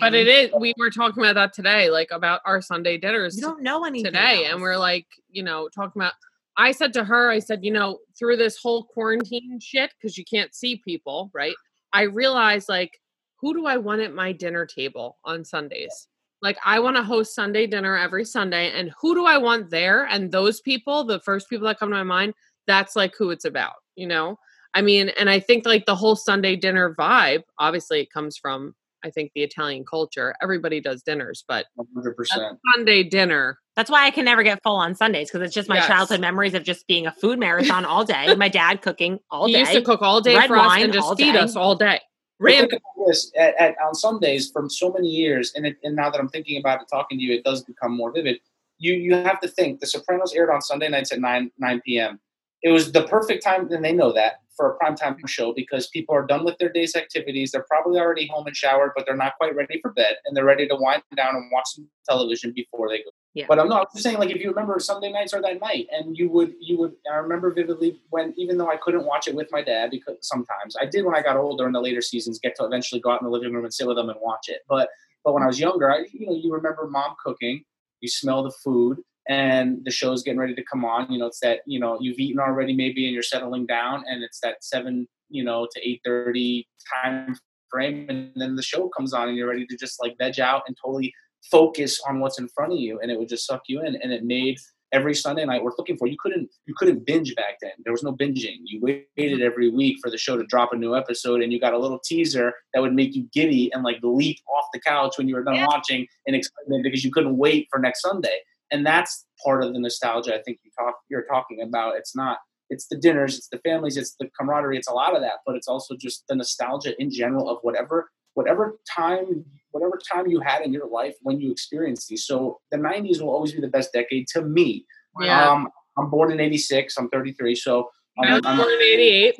B: But it is we were talking about that today like about our Sunday dinners
A: You don't know anything
B: today
A: else.
B: and we're like, you know, talking about I said to her I said, you know, through this whole quarantine shit cuz you can't see people, right? I realized like who do I want at my dinner table on Sundays? Like I want to host Sunday dinner every Sunday and who do I want there? And those people, the first people that come to my mind, that's like who it's about, you know? I mean, and I think like the whole Sunday dinner vibe, obviously it comes from I think the Italian culture. Everybody does dinners, but
C: 100%.
B: Sunday dinner.
A: That's why I can never get full on Sundays because it's just my
B: Yes.
A: childhood memories of just being a food (laughs) marathon all day. My dad cooking all
B: he
A: day.
B: used to cook all day
A: red
B: for us
A: wine
B: and just feed
A: day.
B: us all day. Random.
C: this at, at, on Sundays for so many years, and it, and now that I'm thinking about it, talking to you, it does become more vivid. You you have to think The Sopranos aired on Sunday nights at nine nine p.m. It was the perfect time, and they know that for a primetime show because people are done with their day's activities. They're probably already home and showered, but they're not quite ready for bed, and they're ready to wind down and watch some television before they go.
A: Yeah.
C: But I'm not just saying, like if you remember Sunday nights or that night, and you would you would I remember vividly when even though I couldn't watch it with my dad because sometimes I did when I got older in the later seasons get to eventually go out in the living room and sit with them and watch it. But but when I was younger, I you know you remember mom cooking, you smell the food, and the show's getting ready to come on. You know it's that you know you've eaten already maybe and you're settling down, and it's that seven you know to eight thirty time frame, and then the show comes on and you're ready to just like veg out and totally focus on what's in front of you and it would just suck you in. And it made every sunday night worth looking for. You couldn't you couldn't binge back then. There was no binging. You waited mm-hmm. every week for the show to drop a new episode and you got a little teaser that would make you giddy and like leap off the couch when you were done
A: Yeah.
C: watching in excitement because you couldn't wait for next sunday. And that's part of the nostalgia i think you talk you're talking about. It's not it's the dinners it's the families it's the camaraderie it's a lot of that but it's also just the nostalgia in general of whatever whatever time whatever time you had in your life when you experienced these so the 90s will always be the best decade to me
B: Yeah.
C: um i'm born in 86 i'm 33 so
B: I
C: I'm,
B: was
C: I'm
B: born in 88.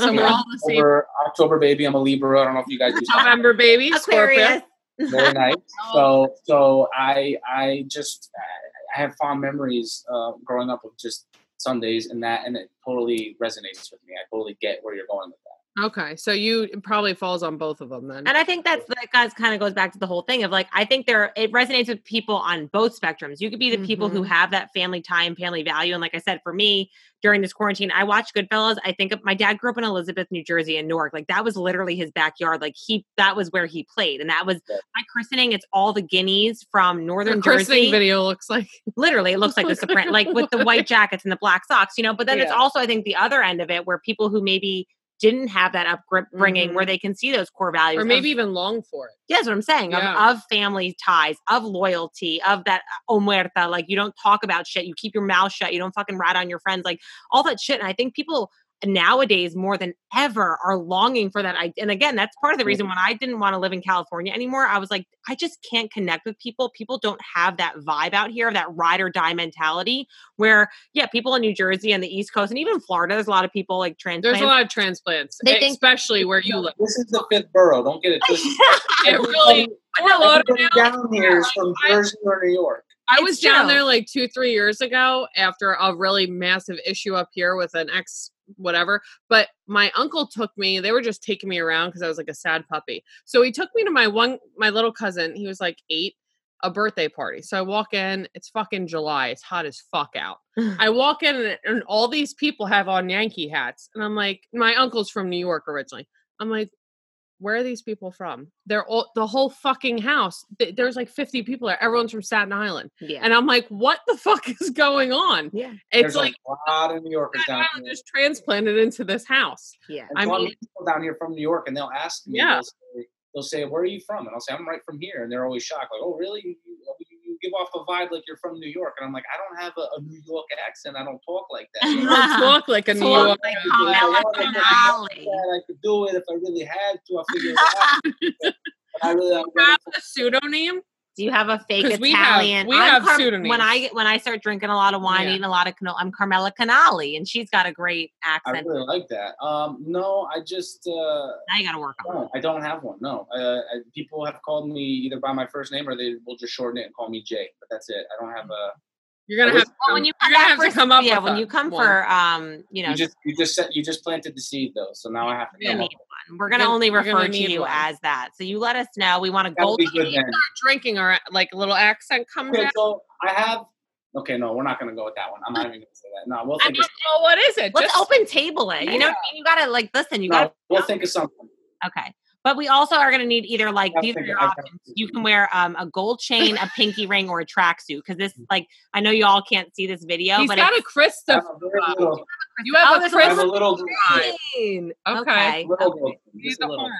B: So we're all the same.
C: october, october baby i'm a libra i don't know if you guys do
B: November baby.
A: Aquarius.
C: Very nice. (laughs) So so I I just I have fond memories uh, growing up of just Sundays and that, and it totally resonates with me. I totally get where you're going with that.
B: Okay. So you it probably falls on both of them then.
A: And I think that's that guys kind of goes back to the whole thing of like I think there it resonates with people on both spectrums. You could be the people who
B: Mhm.
A: have that family time, family value, and like I said, for me during this quarantine, I watched Goodfellas. I think of my dad grew up in Elizabeth, New Jersey, and Newark. Like that was literally his backyard. Like he that was where he played, and that was
C: Yeah.
A: my christening. It's all the guineas from
B: the
A: northern
B: christening
A: Jersey.
B: video looks like
A: literally it looks like the Sopran- like with the white (laughs) jackets and the black socks, you know. But then it's also, I think, the other end of it where people who maybe didn't have that upbringing
B: Mhm.
A: where they can see those core values,
B: or
A: of-
B: maybe even long for it.
A: yeah, that's what I'm saying of,
B: Yeah.
A: of family ties, of loyalty, of that uh, omerta. Like you don't talk about shit, you keep your mouth shut, you don't fucking rat on your friends, like all that shit. And I think people nowadays more than ever are longing for that. I, and again, that's part of the reason mm-hmm. when I didn't want to live in California anymore. I was like, I just can't connect with people. People don't have that vibe out here, that ride or die mentality. Where yeah, people in New Jersey and the East Coast and even Florida, there's a lot of people like transplants.
B: There's a lot of transplants,
A: They think-
B: especially where you (laughs) live.
C: This is the fifth borough. Don't get it (laughs) twisted.
B: It really, Fort
C: Everybody
B: Lauderdale.
C: down here is from
B: I-
C: Jersey or New York.
B: I
A: It's
B: was down
A: true.
B: there like two, three years ago after a really massive issue up here with an ex whatever. But my uncle took me, they were just taking me around because I was like a sad puppy. So he took me to my one my little cousin, he was like eight, a birthday party. So I walk in, it's fucking July, it's hot as fuck out. (laughs) I walk in and, and all these people have on Yankee hats. And I'm like, my uncle's from New York originally. I'm like, where are these people from? They're all the whole fucking house. th- There's like 50 people there. Everyone's from Staten Island.
A: yeah.
B: And I'm like, what the fuck is going on?
A: yeah.
B: It's
C: There's
B: like
C: a lot of New Yorkers
B: Staten
C: down
B: Island
C: here.
B: just transplanted into this house.
A: Yeah.
C: And
B: I
C: so
B: mean-
C: many people down here from New York, and they'll ask me.
B: Yeah.
C: They'll say, they'll say, "Where are you from?" And I'll say, "I'm right from here," and they're always shocked, like, "Oh, really? Give off a vibe like you're from New York." And I'm like, "I don't have a, a New York accent. I don't talk like that."
B: You
C: You (laughs) know?
B: don't talk like a New
A: Talk
B: York.
A: like
C: Yeah,
A: Carmela
C: I wanna get
A: Canali.
C: that I could do it if I really had to. I figured it out. (laughs) But I really, I'm
B: You have a pseudonym?
A: Do you have a fake
B: 'Cause we have-
A: Italian?
B: we
A: I'm
B: have
A: Car-
B: pseudonyms.
A: When I when I start drinking a lot of wine,
B: Yeah.
A: eating a lot of cannoli, I'm Carmela Canali, and she's got a great accent.
C: I
A: accent.
C: really like that. Um, no, I just uh,
A: now you got to work on it.
C: don't. I don't have one. No, uh, I, people have called me either by my first name or they will just shorten it and call me Jay. But that's it. I don't have a.
B: You're gonna have to
A: Well,
B: come,
A: when you come
B: gonna have to
A: for-
B: come up
A: yeah,
B: with
A: when
B: a-
A: you come
B: one.
A: for um, you know,
C: You just you just set, you just planted the seed though. So now I have to come
A: need
C: up.
A: one. We're gonna
B: gonna-
A: only
B: you're gonna
A: refer to you
B: one.
A: as that. So you let us know. We want a
C: That'll
A: gold.
C: be good then.
B: drinking or like a little accent comes
C: Okay,
B: out.
C: so I have. Okay, no, we're not gonna go with that one. I'm not even gonna say that. No, we'll
B: I
C: think.
B: don't
C: Of,
B: know what is it.
A: Let's
B: Just
A: open table it. You know, what I mean? you gotta like listen. You
C: no,
A: gotta
C: we'll think of something.
A: okay. But we also are gonna need either like these are your options. You can wear um a gold chain, a pinky (laughs) ring, or a tracksuit. Because this, like, I know you all can't see this video,
B: he's
A: but
B: got a Krista.
C: I have a little,
B: You have
A: Oh,
B: a
A: there's a
C: I have
B: Krista.
C: a little,
B: Right.
A: Chain.
B: Okay.
A: Okay.
C: little,
A: okay.
C: gold,
B: Need
C: just
B: the
C: a
B: horn.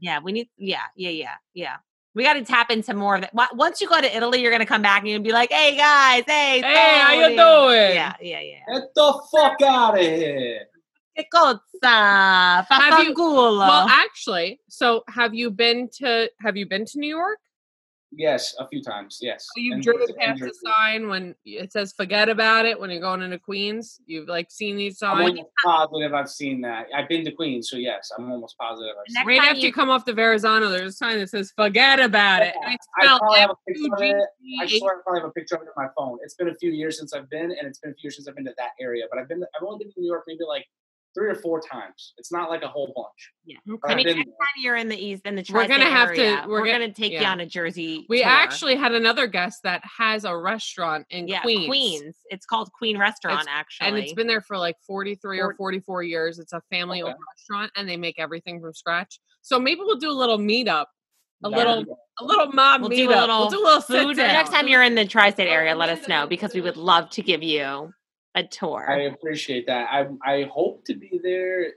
A: Yeah, we need. Yeah, yeah, yeah, yeah. We got to tap into more of that. Once you go to Italy, you're gonna come back and you'll be like, "Hey guys, hey,
B: Hey, how you doing?
A: Yeah, yeah, yeah.
C: Get the fuck out of here.
A: Che cosa?
B: Have you- Well, actually, so have you been to have you been to New York?
C: Yes, a few times. Yes.
B: You've
C: And
B: driven past the sign when it says "forget about it" when you're going into Queens. You've like seen these signs.
C: I'm
B: signs
C: almost positive I've seen that. I've been to Queens, so yes, I'm almost positive I've seen.
A: Next
B: right after you
A: you-
B: come off the Verrazano. There's a sign that says "forget about it."
C: I probably have a picture of it. I
B: F-U-G-G-H.
C: swear I probably have a picture of it on my phone. It's been a few years since I've been, and it's been a few years since I've been to that area. But I've been, I've only been to New York maybe like three or four times. It's not like a whole bunch. Yeah.
A: I
C: I've
A: mean,
C: been
A: next time you're in the east, in the
B: We're gonna
A: tri-state
B: have to- we're
A: We're,
B: gonna-
A: gonna take you on a Jersey.
B: We
A: tour.
B: actually had another guest that has a restaurant in
A: yeah,
B: Queens.
A: Queens. It's called Queen Restaurant,
B: It's-
A: actually.
B: And it's been there for like 43 or 44 years. It's a family owned
C: Okay.
B: restaurant and they make everything from scratch. So maybe we'll do a little meetup, a
C: That
B: little
C: would
B: a little mob
A: We'll
B: meetup.
A: do a little
B: we'll do a little
A: food.
B: food.
A: Next time you're in the tri-state area, let us know because we would love to give you a tour.
C: I appreciate that. I I hope to be there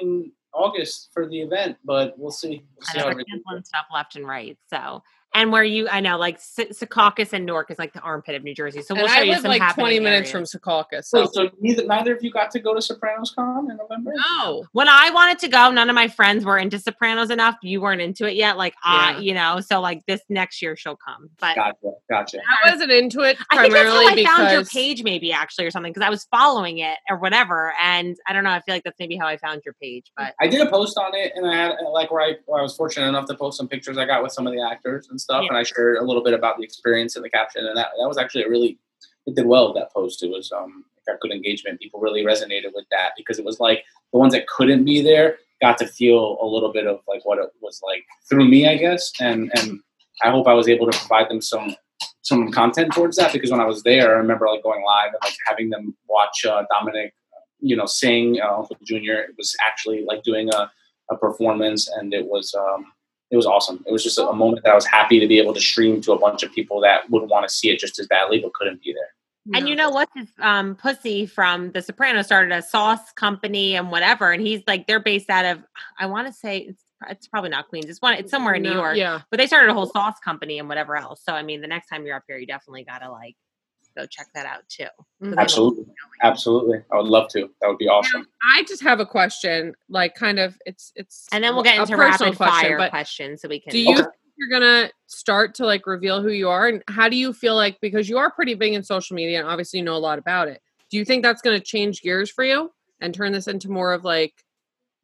C: in August for the event, but we'll see. We'll
A: I
C: see
A: know
C: how
A: we're canceling stuff left and right. So, and where you, I know, like Secaucus and Newark is like the armpit of New Jersey. So we'll
B: and
A: show
B: I
A: you
B: live
A: some
B: like 20 minutes
A: areas.
B: from Secaucus.
C: So,
B: So
C: so neither neither of you got to go to Sopranos Con in November.
B: no.
A: When I wanted to go, none of my friends were into Sopranos enough. You weren't into it yet, like I, you know. So like this next year she'll come. But
C: Gotcha, gotcha.
B: I wasn't into it
A: I think that's how I
B: because
A: found your page, maybe actually, or something, because I was following it or whatever. And I don't know. I feel like that's maybe how I found your page. But
C: I did a post on it, and I had like where I, where I was fortunate enough to post some pictures I got with some of the actors and stuff,
A: Yeah.
C: and I shared a little bit about the experience in the caption, and that that was actually a really it did well. That post it was um got good engagement. People really resonated with that because it was like the ones that couldn't be there got to feel a little bit of like what it was like through me, I guess, and and I hope I was able to provide them some some content towards that because when I was there, I remember like going live and like having them watch uh, Dominic, you know, sing uh, Uncle Junior. It was actually like doing a, a performance, and it was um, it was awesome. It was just a, a moment that I was happy to be able to stream to a bunch of people that would want to see it just as badly but couldn't be there.
A: And you know what? This um, pussy from The Sopranos started a sauce company and whatever, and he's like they're based out of I want to say it's it's probably not Queens. It's one. It's somewhere in New
B: No,
A: York.
B: Yeah.
A: But they started a whole sauce company and whatever else. So I mean, the next time you're up here, you definitely gotta like go check that out too. I love mm-hmm.
C: Absolutely, Absolutely. I would love to. That would be awesome.
B: I just have a question, like kind of it's it's
A: And then we'll get into
B: personal
A: rapid
B: question,
A: fire
B: but
A: questions so we can.
B: Do you
C: Okay.
B: think you're gonna start to like reveal who you are, and how do you feel like because you are pretty big in social media and obviously you know a lot about it? Do you think that's gonna change gears for you and turn this into more of like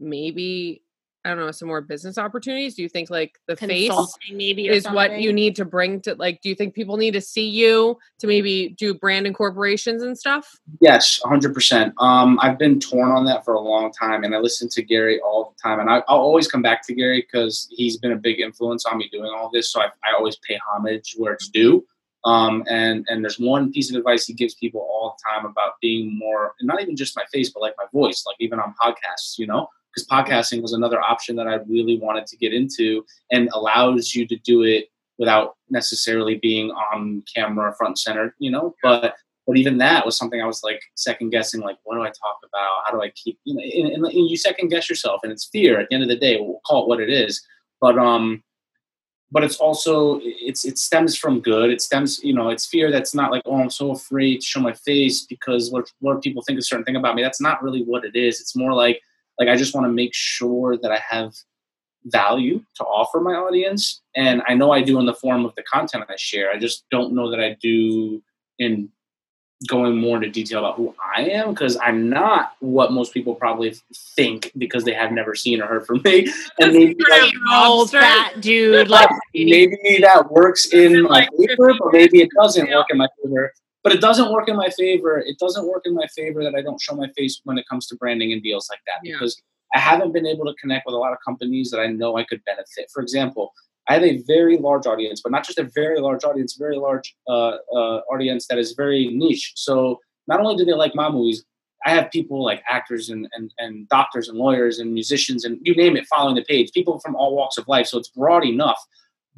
B: maybe I don't know some more business opportunities? Do you think like the face
A: maybe or
B: is what you need to bring to like? Do you think people need to see you to maybe do brand incorporations and stuff?
C: Yes, 100%. Um, I've been torn on that for a long time, and I listen to Gary all the time. And I, I'll always come back to Gary because he's been a big influence on me doing all this. So I, I always pay homage where it's due. Um, and and there's one piece of advice he gives people all the time about being more, and not even just my face, but like my voice, like even on podcasts, you know, because podcasting was another option that I really wanted to get into, and allows you to do it without necessarily being on camera front and center, you know. But but even that was something I was like second guessing, like what do I talk about? How do I keep you know? And, and, and you second guess yourself, and it's fear. At the end of the day, we'll call it what it is. But um, but it's also it's it stems from good. It stems you know it's fear that's not like oh I'm so afraid to show my face because what what people think a certain thing about me. That's not really what it is. It's more like like I just want to make sure that I have value to offer my audience, and I know I do in the form of the content I share. I just don't know that I do in going more into detail about who I am because I'm not what most people probably think because they have never seen or heard from me. And maybe, like,
A: old fat dude like
C: maybe that works in my
B: Like
C: favor, but maybe it doesn't
B: Yeah.
C: work in my favor. But it doesn't work in my favor. It doesn't work in my favor that I don't show my face when it comes to branding and deals like that
B: Yeah.
C: because I haven't been able to connect with a lot of companies that I know I could benefit. For example, I have a very large audience, but not just a very large audience, very large uh, uh, audience that is very niche. So not only do they like my movies, I have people like actors and, and, and doctors and lawyers and musicians and you name it following the page, people from all walks of life. So it's broad enough.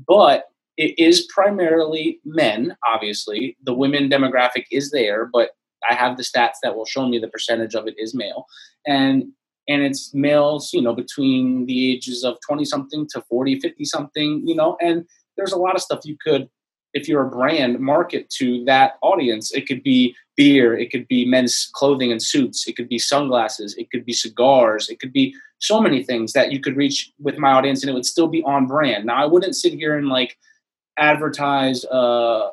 C: But it is primarily men, obviously. The women demographic is there, but I have the stats that will show me the percentage of it is male. And and it's males, you know, between the ages of 20 something to 40, 50 something, you know, and there's a lot of stuff you could if you're a brand market to that audience. It could be beer, it could be men's clothing and suits, it could be sunglasses, it could be cigars, it could be so many things that you could reach with my audience and it would still be on brand. Now I wouldn't sit here and like advertise uh,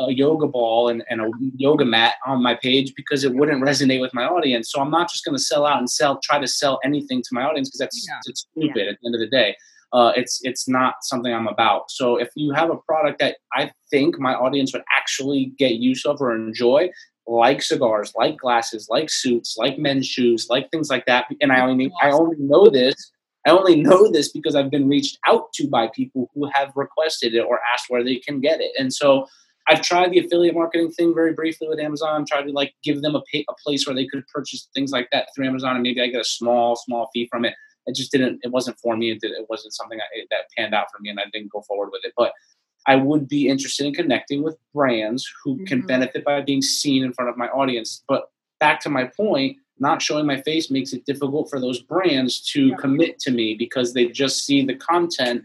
C: a yoga ball and, and a yoga mat on my page because it wouldn't resonate with my audience. So I'm not just going to sell out and sell, try to sell anything to my audience because that's
B: Yeah.
C: it's stupid at the end of the day. Uh, it's it's not something I'm about. So if you have a product that I think my audience would actually get use of or enjoy, like cigars, like glasses, like suits, like men's shoes, like things like that, and I only I only know this I only know this because I've been reached out to by people who have requested it or asked where they can get it. And so I've tried the affiliate marketing thing very briefly with Amazon, tried to like give them a, pay, a place where they could purchase things like that through Amazon and maybe I get a small, small fee from it. It just didn't, it wasn't for me. It, did, it wasn't something I, that panned out for me and I didn't go forward with it. But I would be interested in connecting with brands who can
B: Mhm.
C: benefit by being seen in front of my audience. But back to my point, not showing my face makes it difficult for those brands to
B: Yeah.
C: commit to me because they just see the content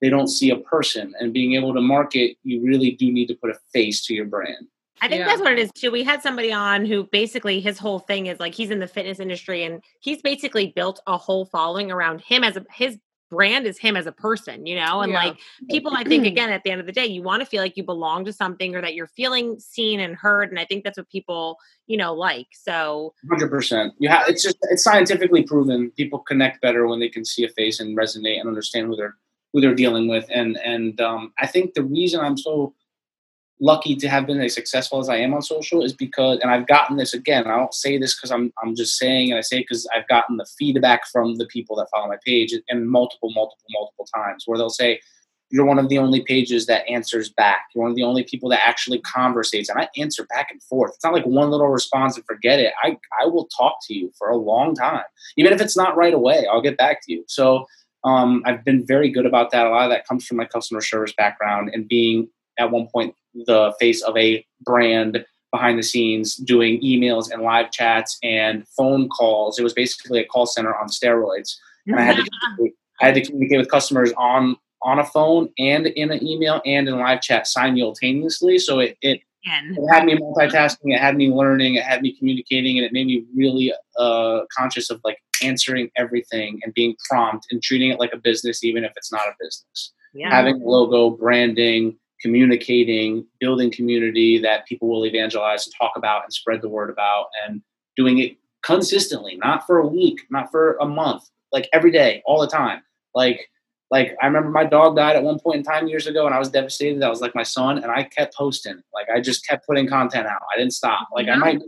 C: they don't see a person and being able to market you really do need to put a face to your brand
A: I think
B: Yeah.
A: that's what it is too. We had somebody on who basically his whole thing is like he's in the fitness industry and he's basically built a whole following around him as a his brand is him as a person, you know? And
B: Yeah.
A: like people I think again at the end of the day, you want to feel like you belong to something or that you're feeling seen and heard. And I think that's what people, you know, like. So
C: 100% you have it's just it's scientifically proven people connect better when they can see a face and resonate and understand who they're who they're dealing with and and um, i think the reason i'm so lucky to have been as successful as i am on social is because and i've gotten this again i don't say this because i'm i'm just saying and i say because i've gotten the feedback from the people that follow my page and multiple multiple multiple times where they'll say you're one of the only pages that answers back. You're one of the only people that actually conversates. And i answer back and forth. It's not like one little response and forget it. I i will talk to you for a long time. Even if it's not right away i'll get back to you. So um, I've been very good about that. A lot of that comes from my customer service background and being at one point the face of a brand behind the scenes, doing emails and live chats and phone calls. It was basically a call center on steroids, and I had to (laughs) communicate, I had to communicate with customers on on a phone and in an email and in live chat simultaneously. So it it it had me multitasking it had me learning it had me communicating and it made me really uh, conscious of like answering everything and being prompt and treating it like a business even if it's not a business
A: Yeah.
C: having logo branding communicating building community that people will evangelize and talk about and spread the word about and doing it consistently not for a week not for a month like every day all the time like like I remember my dog died at one point in time years ago, and I was devastated. That was like my son, and I kept posting. Like I just kept putting content out. I didn't stop. Like I might,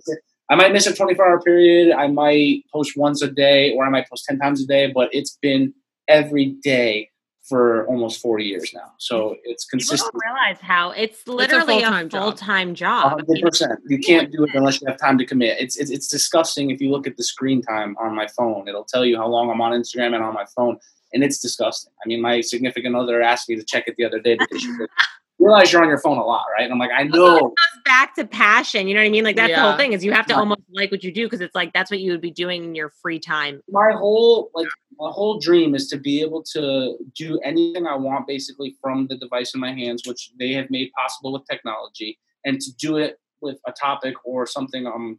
C: I might miss a 24 hour period. I might post once a day, or I might post 10 times a day. But it's been every day for almost four years now. So hmm. it's consistent.
A: People
C: consistent.
A: don't realize how it's literally a
B: full-time job.
A: job.
C: hundred percent. You can't do it unless you have time to commit. It's, it's it's disgusting if you look at the screen time on my phone. It'll tell you how long I'm on Instagram and on my phone, and it's disgusting. I mean, my significant other asked me to check it the other day because she said, realize you're on your phone a lot, right? And I'm like, I know.
A: goes back to passion. You know what I mean? Like that's the whole thing is you have to
C: Right.
A: almost like what you do because it's like that's what you would be doing in your free time.
C: my whole like my whole dream is to be able to do anything I want basically from the device in my hands, which they have made possible with technology, and to do it with a topic or something I'm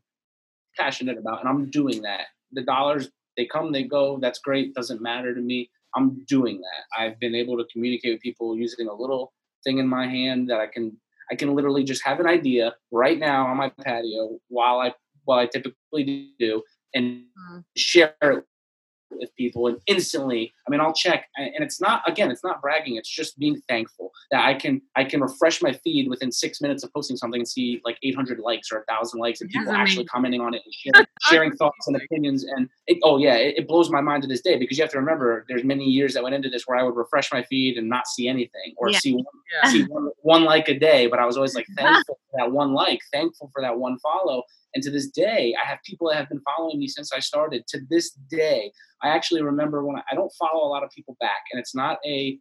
C: passionate about, and I'm doing that. The dollars they come, they go. That's great. Doesn't matter to me. I'm doing that. I've been able to communicate with people using a little thing in my hand that I can I can literally just have an idea right now on my patio while I while I typically do and
B: Mhm.
C: share it with people and instantly i mean i'll check and it's not again it's not bragging it's just being thankful that i can i can refresh my feed within six minutes of posting something and see like 800 likes or 1000 likes and people actually commenting on it and sharing, (laughs) sharing thoughts and opinions and it, oh yeah it, it blows my mind to this day because you have to remember there's many years that went into this where i would refresh my feed and not see anything or
A: Yeah.
C: see one
B: Yeah.
C: see one, one like a day, but I was always like (laughs) thankful for that one like, thankful for that one follow. And to this day, I have people that have been following me since I started. To this day, I actually remember when I, I don't follow a lot of people back, and it's not a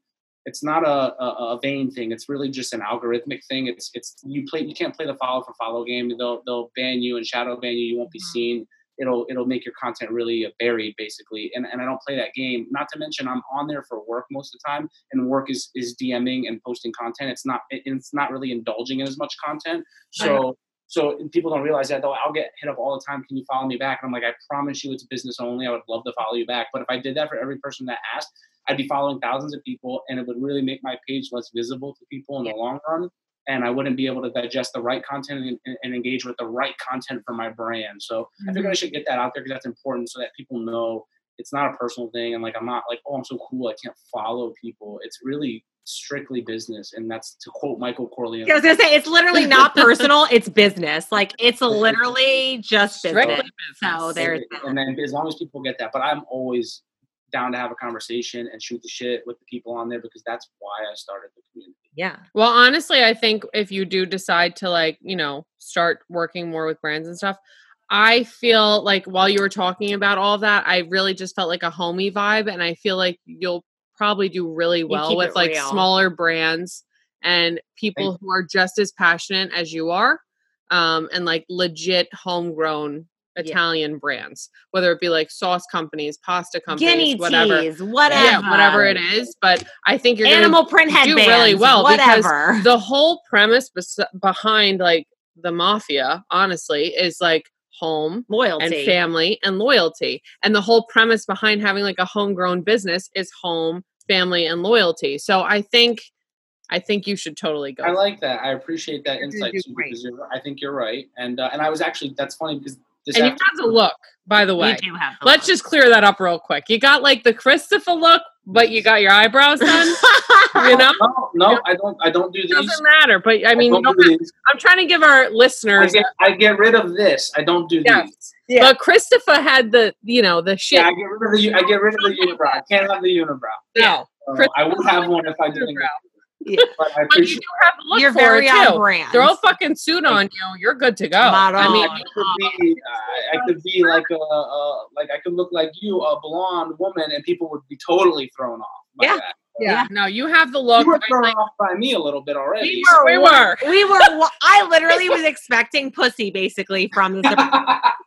C: it's not a, a, a vain thing. It's really just an algorithmic thing. It's it's you play you can't play the follow for follow game. They'll they'll ban you and shadow ban you. You won't be
B: Mhm.
C: seen. It'll it'll make your content really buried basically. And and I don't play that game. Not to mention I'm on there for work most of the time, and work is is DMing and posting content. It's not it, it's not really indulging in as much content. So so and people don't realize that though. I'll get hit up all the time. Can you follow me back? And I'm like, I promise you, it's business only. I would love to follow you back. But if I did that for every person that asked, I'd be following thousands of people, and it would really make my page less visible to people in the long run. And I wouldn't be able to digest the right content and, and- and engage with the right content for my brand. So I figured mm-hmm. I should get that out there because that's important, so that people know it's not a personal thing. And like I'm not like, oh, I'm so cool, I can't follow people. It's really strictly business, and that's to quote Michael Corleone.
A: I was gonna say it's literally not (laughs) personal, it's business. Like it's literally just
B: Strictly
A: business. So
B: business.
A: there's
C: and, and then as long as people get that, but I'm always down to have a conversation and shoot the shit with the people on there because that's why I started the community.
A: yeah.
B: Well, honestly, I think if you do decide to like, you know, start working more with brands and stuff, I feel like while you were talking about all that, I really just felt like a homey vibe and I feel like you'll probably do really well with like
A: real.
B: smaller brands and people who are just as passionate as you are um and like legit homegrown
A: Yeah.
B: Italian brands, whether it be like sauce companies, pasta companies,
A: Guinea
B: whatever.
A: teas, whatever.
B: Yeah, whatever it is, but I think you're
A: Animal print
B: do really well because the whole premise bes- behind like the mafia honestly is like home
A: Loyalty.
B: and family and loyalty and the whole premise behind having like a homegrown business is home family and loyalty so i think i think you should totally go
C: I like that. I appreciate that insight too, because I think you're right. And uh, and I was actually that's funny because this
B: and you
C: after-
B: have the look by the way
A: You do have the
B: let's
A: look.
B: just clear that up real quick you got like the christopher look but you got your eyebrows done (laughs) you know
C: no, no, I don't. I don't do
B: it
C: these.
B: doesn't matter but i mean you
C: don't
B: don't have, i'm trying to give our
C: I
B: listeners
C: get, I get rid of this. I don't do
B: Yes.
C: these.
B: Yeah. But Christopher had the, you know, the shit.
C: Yeah, I get rid of the. I get rid of the unibrow. I can't have the unibrow.
B: no.
C: So I would have one if I didn't.
B: Unibrow.
A: Yeah. (laughs)
C: But I
B: But you
C: appreciate.
B: do have the look
A: You're
B: for
A: very
B: it
A: on
B: too.
A: brand.
B: Throw a fucking suit on you, you're good to go.
A: Spot
B: I mean.
C: I could be, uh, I could be like a, uh, like I could look like you, a blonde woman, and people would be totally thrown off.
A: Yeah.
C: that.
B: Yeah, no, you have the look.
C: You were thrown
B: think-
C: off by me a little bit already.
B: we were. We were.
A: we were. I literally was expecting pussy basically from this. (laughs)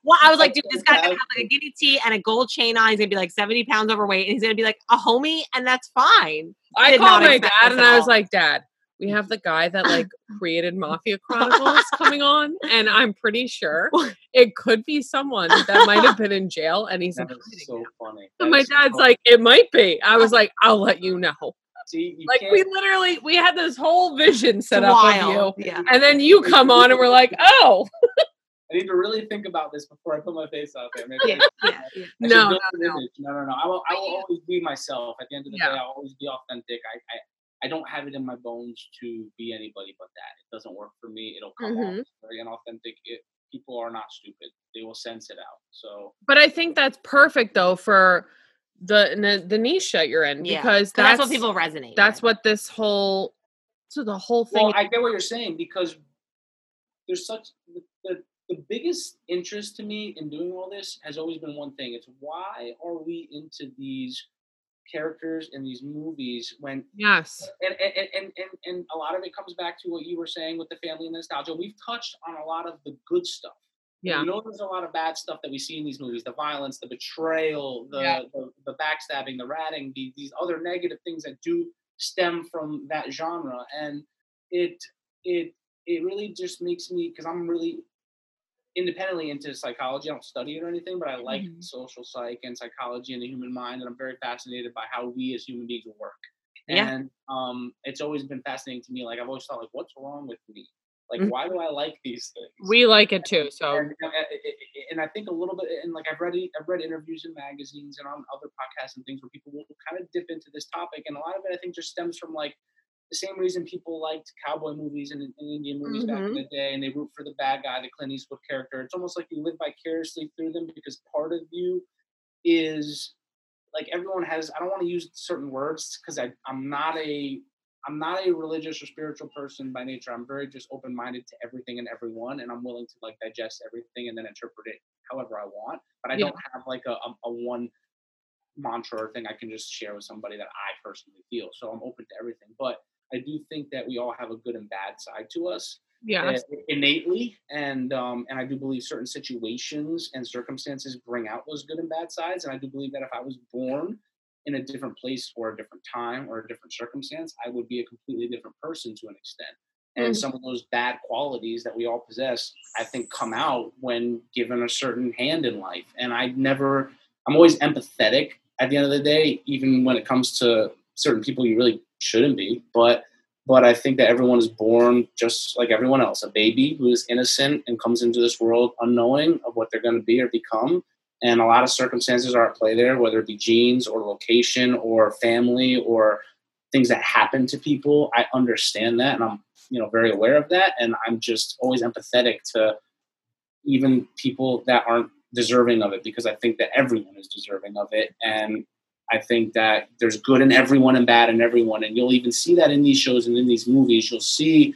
A: Well, I was like, dude, this guy's gonna have like a guinea tea and a gold chain on. He's gonna be like seventy pounds overweight, and he's gonna be like a homie, and that's fine.
B: I
A: Did
B: called
A: not
B: my
A: expect
B: dad and I was like, Dad, we have the guy that like (laughs) created Mafia Chronicles coming on, and I'm pretty sure it could be someone that might have been in jail, and he's.
C: That
B: inviting
C: is so
B: him.
C: funny.
B: And my
C: is so
B: dad's
C: funny.
B: like, it might be. I was like, I'll let you know.
C: See, you
B: Like
C: can't-
B: we literally we had this whole vision set up of you,
A: Yeah.
B: and then you come on, and we're like, (laughs) oh
C: I need to really think about this before I put my face out there. Maybe
A: Yeah, yeah, yeah.
B: No, no, no.
C: no, no, no. I will, I will always be myself. At the end of the
B: Yeah.
C: day, I'll always be authentic. I, I, I don't have it in my bones to be anybody but that. It doesn't work for me. It'll come off
B: Mhm.
C: as very inauthentic. It, people are not stupid. They will sense it out. So
B: But I think that's perfect though for the the, the niche that you're in
A: Yeah.
B: because
A: 'Cause that's,
B: that's,
A: what people resonate.
B: that's
A: with.
B: what this whole so the whole thing.
C: Well, I get what you're saying because there's such the, the the biggest interest to me in doing all this has always been one thing. It's why are we into these characters in these movies when
B: yes,
C: and and, and and and a lot of it comes back to what you were saying with the family and nostalgia. We've touched on a lot of the good stuff.
B: yeah,
C: You know, there's a lot of bad stuff that we see in these movies: the violence, the betrayal, the
B: Yeah.
C: the, the backstabbing, the ratting, the, these other negative things that do stem from that genre. And it it it really just makes me because I'm really independently into psychology. I don't study it or anything, but I like
B: Mhm.
C: social psych and psychology and the human mind, and I'm very fascinated by how we as human beings work.
A: Yeah.
C: And um, it's always been fascinating to me. Like I've always thought, like, what's wrong with me? Like,
B: Mhm.
C: why do I like these things?
B: we like it too. So
C: and, and, and I think a little bit, and like I've read, I've read interviews in magazines and on other podcasts and things where people will kind of dip into this topic, and a lot of it I think just stems from like the same reason people liked cowboy movies and, and Indian movies back in mm-hmm. the day, and they root for the bad guy, the Clint Eastwood character. It's almost like you live vicariously through them because part of you is like everyone has. I don't want to use certain words because I'm not a I'm not a religious or spiritual person by nature. I'm very just open minded to everything and everyone, and I'm willing to like digest everything and then interpret it however I want. But I
B: Yeah.
C: don't have like a, a, a one mantra or thing I can just share with somebody that I personally feel. So I'm open to everything. But I do think that we all have a good and bad side to us
B: yeah,
C: uh, innately, and um, and I do believe certain situations and circumstances bring out those good and bad sides. And I do believe that if I was born in a different place or a different time or a different circumstance, I would be a completely different person to an extent. And
B: Mhm.
C: some of those bad qualities that we all possess, I think, come out when given a certain hand in life. And I never, I'm always empathetic at the end of the day, even when it comes to certain people you really shouldn't be. But but I think that everyone is born just like everyone else, a baby who is innocent and comes into this world unknowing of what they're going to be or become. And a lot of circumstances are at play there, whether it be genes or location or family or things that happen to people. I understand that, and I'm you know very aware of that, and I'm just always empathetic to even people that aren't deserving of it because I think that everyone is deserving of it, and I think that there's good in everyone and bad in everyone, and you'll even see that in these shows and in these movies. You'll see,